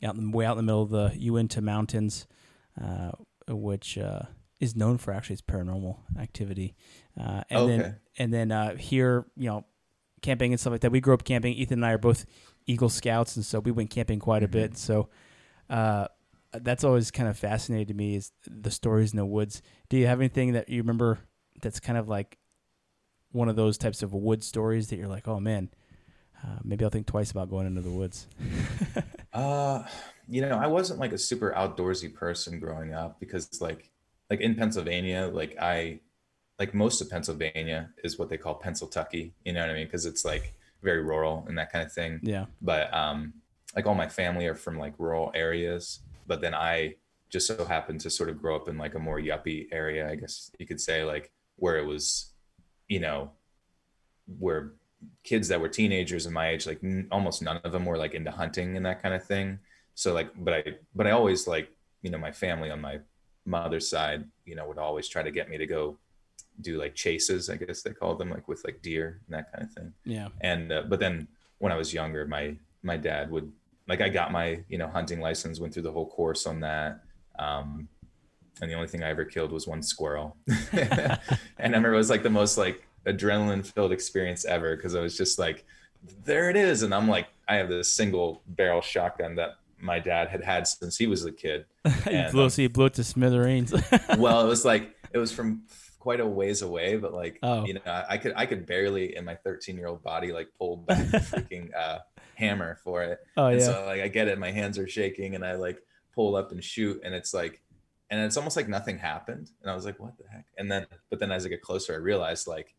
Speaker 2: out in, way out in the middle of the Uinta Mountains, uh, which uh, is known for actually its paranormal activity. Uh, and then
Speaker 7: Okay.
Speaker 2: and then uh, here, you know, camping and stuff like that. We grew up camping. Ethan and I are both Eagle Scouts, and so we went camping quite a bit. So uh, that's always kind of fascinated to me is the stories in the woods. Do you have anything that you remember that's kind of like one of those types of wood stories that you're like, oh man, uh, maybe I'll think twice about going into the woods.
Speaker 7: Uh, you know, I wasn't like a super outdoorsy person growing up because like like in Pennsylvania, like I like most of Pennsylvania is what they call Pennsyltucky, you know what I mean? Because it's like very rural and that kind of thing.
Speaker 2: Yeah.
Speaker 7: But um like all my family are from like rural areas, but then I just so happened to sort of grow up in like a more yuppie area, I guess you could say, like where it was, you know, where kids that were teenagers in my age like n- almost none of them were like into hunting and that kind of thing so like but i but i always like you know my family on my mother's side you know would always try to get me to go do like chases i guess they called them like with like deer and that kind of thing
Speaker 2: Yeah.
Speaker 7: and uh, but then when i was younger my my dad would like i got my you know hunting license went through the whole course on that um and the only thing i ever killed was one squirrel and i remember it was like the most like adrenaline filled experience ever because i was just like there it is and i'm like i have this single barrel shotgun that my dad had had since he was a kid
Speaker 2: you
Speaker 7: And,
Speaker 2: blew,
Speaker 7: um,
Speaker 2: so you blew it to smithereens.
Speaker 7: well, it was like it was from quite a ways away, but like
Speaker 2: Oh.
Speaker 7: you know, I could I could barely in my 13 year old body like pull back the freaking uh, hammer for it.
Speaker 2: oh
Speaker 7: and
Speaker 2: yeah.
Speaker 7: so like I get it, my hands are shaking, and I like pull up and shoot, and it's like, and it's almost like nothing happened, and I was like, what the heck? And then, but then as I get closer, I realized like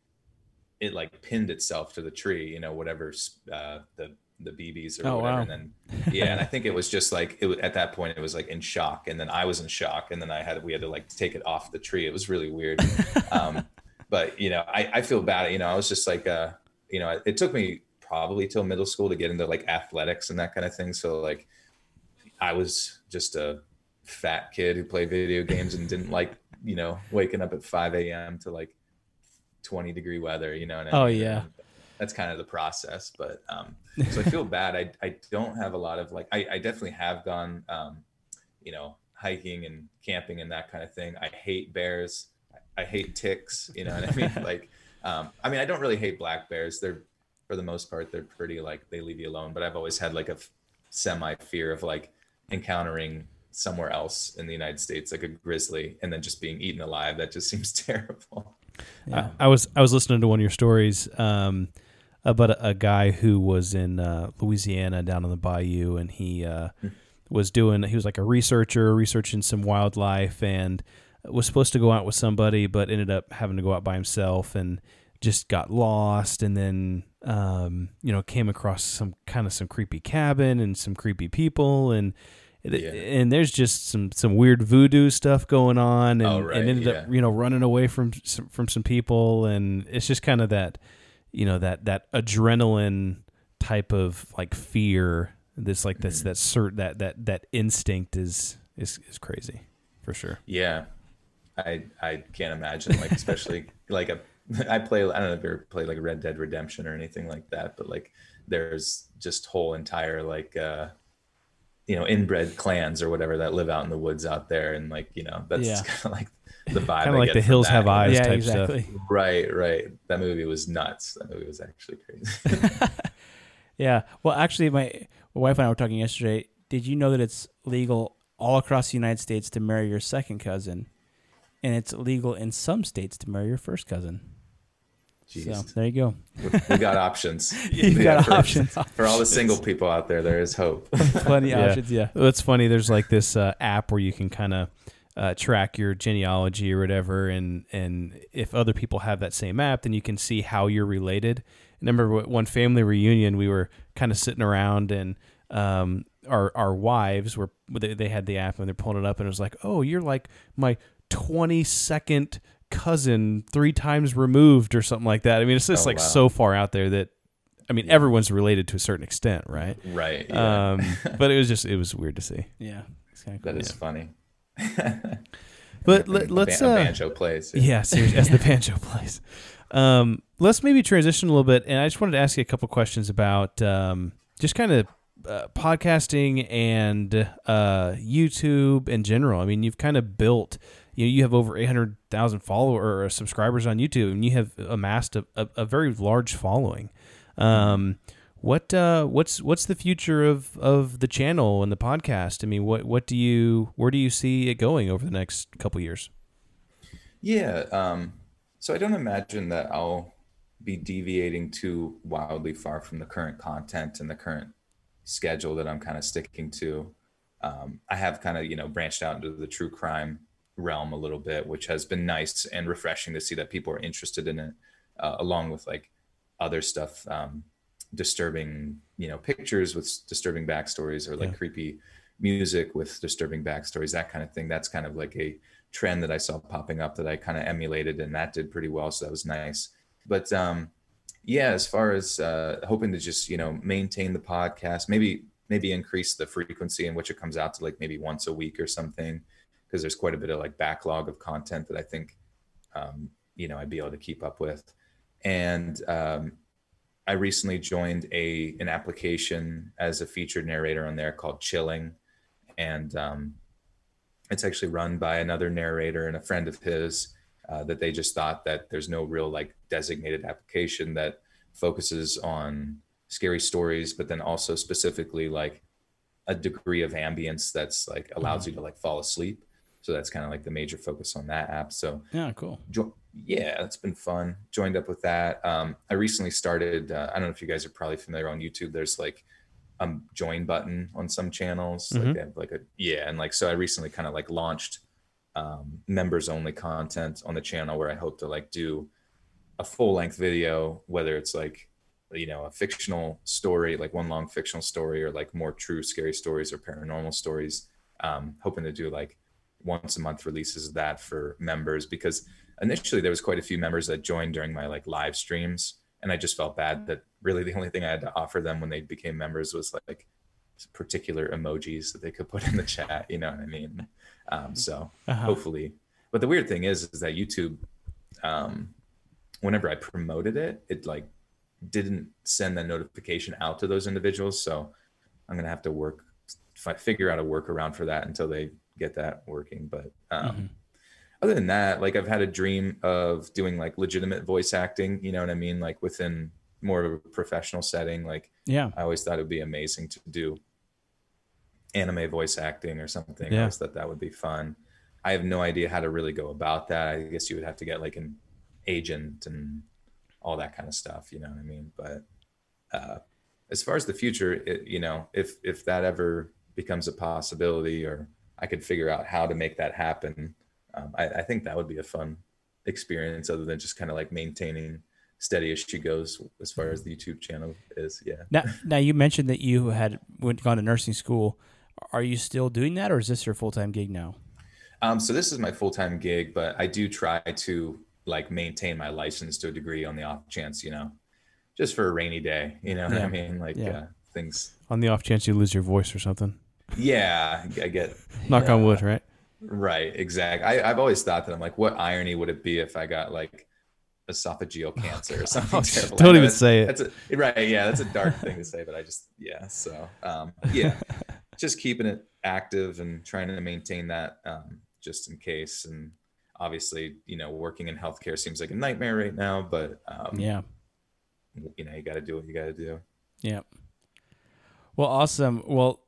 Speaker 7: it like pinned itself to the tree, you know, whatever uh, the the BBs or
Speaker 2: Oh,
Speaker 7: whatever,
Speaker 2: wow.
Speaker 7: and then yeah, and I think it was just like it at that point it was like in shock, and then I was in shock, and then I had we had to like take it off the tree. It was really weird. um, but you know, I, I feel bad. You know, I was just like, uh, you know, it took me probably till middle school to get into like athletics and that kind of thing. So like, I was just a fat kid who played video games and didn't like, you know, waking up at 5 a.m. to like 20 degree weather. You know, I
Speaker 2: Oh, yeah.
Speaker 7: That's kind of the process, but um, so I feel bad. I, I don't have a lot of like, I, I definitely have gone, um, you know, hiking and camping and that kind of thing. I hate bears. I hate ticks. You know what I mean? like, um, I mean, I don't really hate black bears. They're, for the most part, they're pretty like they leave you alone. But I've always had like a semi fear of like encountering somewhere else in the United States, like a grizzly, and then just being eaten alive. That just seems terrible.
Speaker 2: Yeah.
Speaker 1: I, I was I was listening to one of your stories um, about a, a guy who was in uh, Louisiana down on the bayou, and he uh, was doing he was like a researcher researching some wildlife, and was supposed to go out with somebody, but ended up having to go out by himself, and just got lost, and then um, you know came across some kind of some creepy cabin and some creepy people, and.
Speaker 7: Yeah.
Speaker 1: And there's just some some weird voodoo stuff going on, and,
Speaker 7: Oh, right,
Speaker 1: and ended up you know running away from some, from some people and it's just kind of that you know that that adrenaline type of like fear this like this that cert that that that instinct is is is crazy for sure.
Speaker 7: Yeah, I I can't imagine like especially like a I play I don't know if you ever played like Red Dead Redemption or anything like that, but like there's just whole entire like uh you know inbred clans or whatever that live out in the woods out there, and like you know that's
Speaker 2: Yeah.
Speaker 7: kind of like the vibe.
Speaker 1: kind of like the hills have eyes
Speaker 2: yeah,
Speaker 1: type
Speaker 2: exactly.
Speaker 1: stuff
Speaker 7: Right, right. That movie was nuts. That movie was actually crazy.
Speaker 2: Yeah. Well, actually, my, my wife and I were talking yesterday. Did you know that it's legal all across the United States to marry your second cousin, and it's legal in some states to marry your first cousin? So there you go.
Speaker 7: we got options.
Speaker 2: You've
Speaker 7: Yeah,
Speaker 2: got
Speaker 7: for-
Speaker 2: options.
Speaker 7: for all the single people out there. There is hope.
Speaker 2: Plenty of
Speaker 1: Yeah.
Speaker 2: options. Yeah.
Speaker 1: Well, it's funny there's like this uh, app where you can kind of uh, track your genealogy or whatever and and if other people have that same app then you can see how you're related I remember one family reunion we were kind of sitting around and um, our our wives were they, they had the app and they're pulling it up and it was like oh you're like my 22nd cousin three times removed or something like that i mean it's just
Speaker 7: Oh,
Speaker 1: like
Speaker 7: wow.
Speaker 1: so far out there that i mean everyone's related to a certain extent right
Speaker 7: right. Yeah.
Speaker 1: um, but it was just it was weird to see.
Speaker 2: Yeah. It's kind of cool.
Speaker 7: that is funny.
Speaker 1: But let, let's
Speaker 7: a
Speaker 1: uh,
Speaker 7: banjo plays.
Speaker 1: yeah, seriously, as the banjo plays. Um, let's maybe transition a little bit, and I just wanted to ask you a couple questions about um, just kind of uh, podcasting and uh, YouTube in general. I mean, you've kind of built. You know, you have over eight hundred thousand follower or subscribers on YouTube, and you have amassed a, a, a very large following. Um, what uh, what's what's the future of, of the channel and the podcast? I mean, what what do you where do you see it going over the next couple years?
Speaker 7: Yeah. Um, so I don't imagine that I'll be deviating too wildly far from the current content and the current schedule that I'm kind of sticking to. Um, I have kind of, you know, branched out into the true crime realm a little bit, which has been nice and refreshing to see that people are interested in it, uh, along with like other stuff, um, disturbing, you know, pictures with disturbing backstories or like
Speaker 1: Yeah.
Speaker 7: creepy music with disturbing backstories, that kind of thing. That's kind of like a trend that I saw popping up that I kind of emulated, and that did pretty well. So that was nice. But um, yeah, as far as uh, hoping to just you know maintain the podcast, maybe maybe increase the frequency in which it comes out to like maybe once a week or something, because there's quite a bit of like backlog of content that I think um, you know I'd be able to keep up with. And um, I recently joined a an application as a featured narrator on there called Chilling, and um, it's actually run by another narrator and a friend of his. Uh, that they just thought that there's no real like designated application that focuses on scary stories, but then also specifically like a degree of ambience that's like allows you to like fall asleep. So that's kind of like the major focus on that app. So
Speaker 2: Yeah, cool.
Speaker 7: jo- yeah, it's been fun. Joined up with that. Um, I recently started. Uh, I don't know if you guys are probably familiar on YouTube. There's like a join button on some channels.
Speaker 1: Mhm.
Speaker 7: Like they have like a yeah, and like so I recently kind of like launched um, members only content on the channel where I hope to like do a full length video, whether it's like you know a fictional story, like one long fictional story, or like more true scary stories or paranormal stories. Um, hoping to do like once a month releases of that for members because initially there was quite a few members that joined during my like live streams and i just felt bad that really the only thing i had to offer them when they became members was like particular emojis that they could put in the chat you know what i mean? Um, so
Speaker 2: Uh-huh.
Speaker 7: hopefully but the weird thing is is that youtube um, whenever i promoted it it like didn't send that notification out to those individuals so i'm gonna have to work fi- figure out a workaround for that until they get that working but um,
Speaker 2: Mhm.
Speaker 7: other than that like i've had a dream of doing like legitimate voice acting you know what i mean like within more of a professional setting like
Speaker 2: Yeah.
Speaker 7: i always thought it would be amazing to do anime voice acting or something i
Speaker 1: Yeah.
Speaker 7: always thought that would be fun i have no idea how to really go about that i guess you would have to get like an agent and all that kind of stuff. You know what I mean? But uh, as far as the future, it, you know, if if that ever becomes a possibility, or I could figure out how to make that happen, um, I, I think that would be a fun experience, other than just kind of like maintaining steady as she goes as far as the YouTube channel is. Yeah.
Speaker 2: Now, now you mentioned that you had went gone to nursing school. Are you still doing that, or is this your full time gig now?
Speaker 7: Um, so this is my full time gig, but I do try to like maintain my license to a degree on the off chance, you know, just for a rainy day. You know what I mean? Like
Speaker 2: Yeah.
Speaker 7: uh, things.
Speaker 1: On the off chance you lose your voice or something.
Speaker 7: Yeah, I get
Speaker 1: Knock on wood, right?
Speaker 7: right. Exactly. I, I've always thought that I'm like, what irony would it be if I got like esophageal cancer or something
Speaker 1: Oh,
Speaker 7: terrible?
Speaker 1: don't even say it.
Speaker 7: That's a, right. Yeah, that's a dark thing to say, but I just yeah. So um, yeah, just keeping it active and trying to maintain that um, just in case. And obviously, you know, working in healthcare seems like a nightmare right now, but um,
Speaker 2: Yeah.
Speaker 7: you know, you got to do what you got to do.
Speaker 2: Yeah. Well, awesome. Well,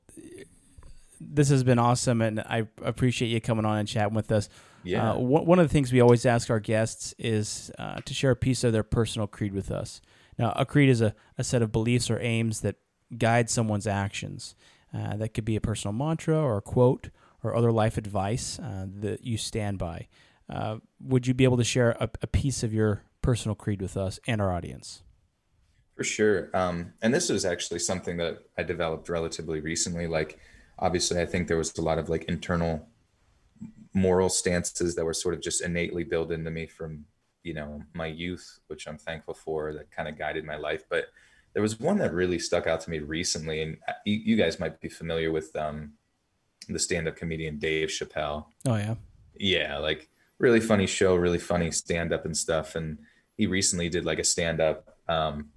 Speaker 2: this has been awesome, and I appreciate you coming on and chatting with us.
Speaker 7: Yeah.
Speaker 2: Uh, one of the things we always ask our guests is uh, to share a piece of their personal creed with us. Now, a creed is a, a set of beliefs or aims that guide someone's actions. Uh, that could be a personal mantra or a quote or other life advice uh, that you stand by. Uh, would you be able to share a, a piece of your personal creed with us and our audience?
Speaker 7: For sure. Um, and this is actually something that I developed relatively recently. Like, obviously, I think there was a lot of like internal moral stances that were sort of just innately built into me from, you know, my youth, which I'm thankful for that kind of guided my life. But there was one that really stuck out to me recently. And uh, you, you guys might be familiar with um, the stand up comedian Dave Chappelle
Speaker 2: Oh, yeah.
Speaker 7: yeah like really funny show really funny stand up and stuff and he recently did like a stand up um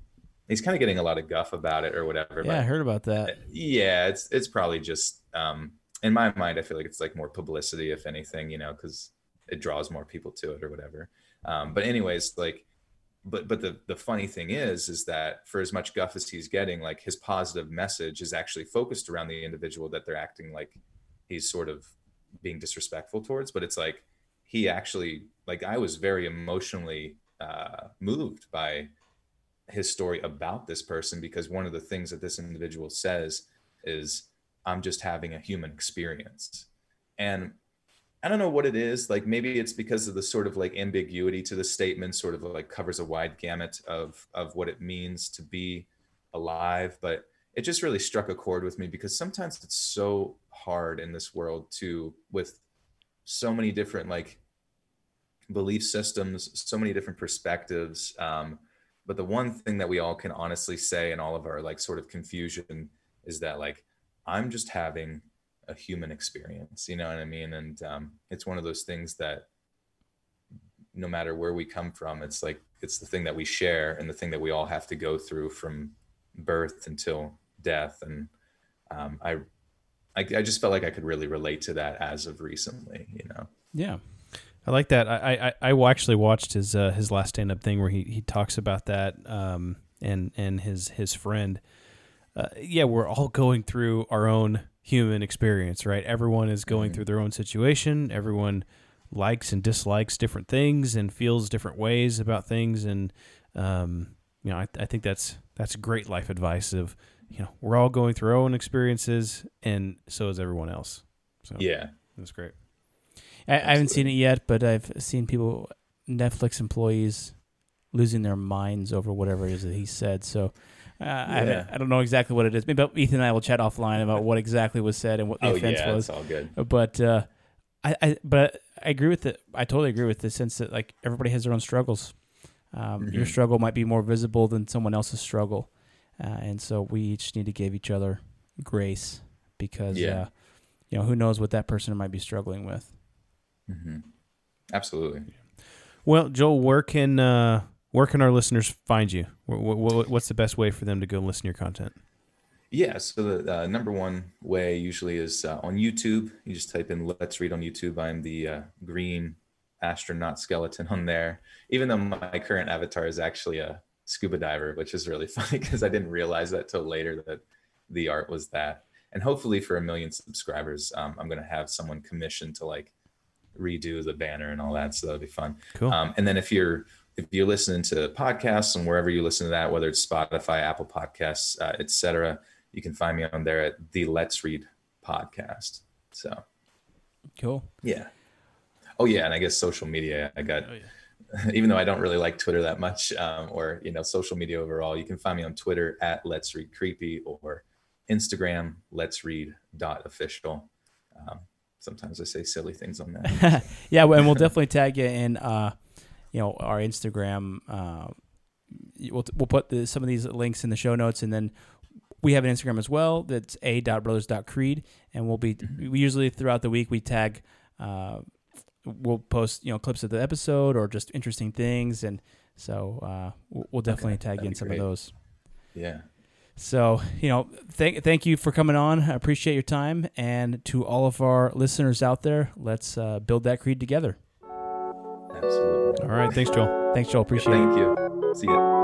Speaker 7: he's kind of getting a lot of guff about it or whatever
Speaker 2: Yeah, I heard about that.
Speaker 7: yeah it's it's probably just um in my mind i feel like it's like more publicity if anything you know because it draws more people to it or whatever um but anyways like but but the the funny thing is is that for as much guff as he's getting like his positive message is actually focused around the individual that they're acting like he's sort of being disrespectful towards but it's like he actually like i was very emotionally uh moved by his story about this person because one of the things that this individual says is i'm just having a human experience. And i don't know what it is like maybe it's because of the sort of like ambiguity to the statement sort of like covers a wide gamut of of what it means to be alive but it just really struck a chord with me because sometimes it's so hard in this world to with so many different like belief systems so many different perspectives um, but the one thing that we all can honestly say in all of our like sort of confusion is that like i'm just having a human experience you know what i mean? And um, it's one of those things that no matter where we come from it's like it's the thing that we share and the thing that we all have to go through from birth until death. And um, I, I i just felt like i could really relate to that as of recently you know?
Speaker 2: Yeah.
Speaker 1: I like that. I I, I actually watched his uh, his last stand up thing where he, he talks about that um, and and his his friend. Uh, yeah, we're all going through our own human experience, right? Everyone is going through their own situation. Everyone likes and dislikes different things and feels different ways about things, and um, you know, I, I think that's that's great life advice. Of you know, we're all going through our own experiences, and so is everyone else. So
Speaker 7: yeah
Speaker 1: that's great.
Speaker 2: I, I haven't seen it yet, but I've seen people, Netflix employees, losing their minds over whatever it is that he said. So uh, I,
Speaker 7: Yeah.
Speaker 2: I don't know exactly what it is. Maybe Ethan and I will chat offline about what exactly was said and what the
Speaker 7: oh
Speaker 2: offense
Speaker 7: yeah
Speaker 2: was.
Speaker 7: it's all good
Speaker 2: But uh, I, I, but I agree with it. I totally agree with the sense that like everybody has their own struggles. Um, Your
Speaker 7: Mhm.
Speaker 2: struggle might be more visible than someone else's struggle, uh, and so we each need to give each other grace because,
Speaker 7: Yeah.
Speaker 2: uh, you know, who knows what that person might be struggling with.
Speaker 7: Hmm absolutely
Speaker 1: Well, Joel, where can uh, where can our listeners find you? Wh- wh- wh- What's the best way for them to go and listen to your content?
Speaker 7: Yeah, so the uh, number one way usually is uh, on YouTube. You just type in "Let's Read" on YouTube. I'm the uh, green astronaut skeleton on there. Even though my current avatar is actually a scuba diver, which is really funny because I didn't realize that till later that the art was that. And hopefully, for a million subscribers, um, I'm gonna have someone commissioned to like redo the banner and all that. So that'll be fun.
Speaker 1: Cool.
Speaker 7: Um, and then if you're if you're listening to podcasts and wherever you listen to that, whether it's Spotify, Apple Podcasts, uh, etc., you can find me on there at the Let's Read podcast. So
Speaker 2: Cool.
Speaker 7: yeah. Oh yeah, and I guess social media. I got, even though I don't really like Twitter that much, um, or you know, social media overall. You can find me on Twitter at Let's Read Creepy or Instagram Let's Read dot official. Um, sometimes I say silly things on there.
Speaker 2: yeah, and we'll definitely tag you in, uh, you know, our Instagram. Uh, we'll we'll put the, some of these links in the show notes, and then we have an Instagram as well. That's a.brothers.creed, and we'll be we usually throughout the week we tag. Uh, we'll post you know clips of the episode or just interesting things, and so uh, we'll definitely
Speaker 7: Okay,
Speaker 2: tag you in some
Speaker 7: great.
Speaker 2: of those.
Speaker 7: yeah.
Speaker 2: So, you know, thank thank you for coming on. I appreciate your time. And to all of our listeners out there, let's uh, build that creed together.
Speaker 7: Absolutely.
Speaker 1: All right. Thanks, Joel.
Speaker 2: Thanks, Joel. Appreciate it.
Speaker 7: Thank you. See ya.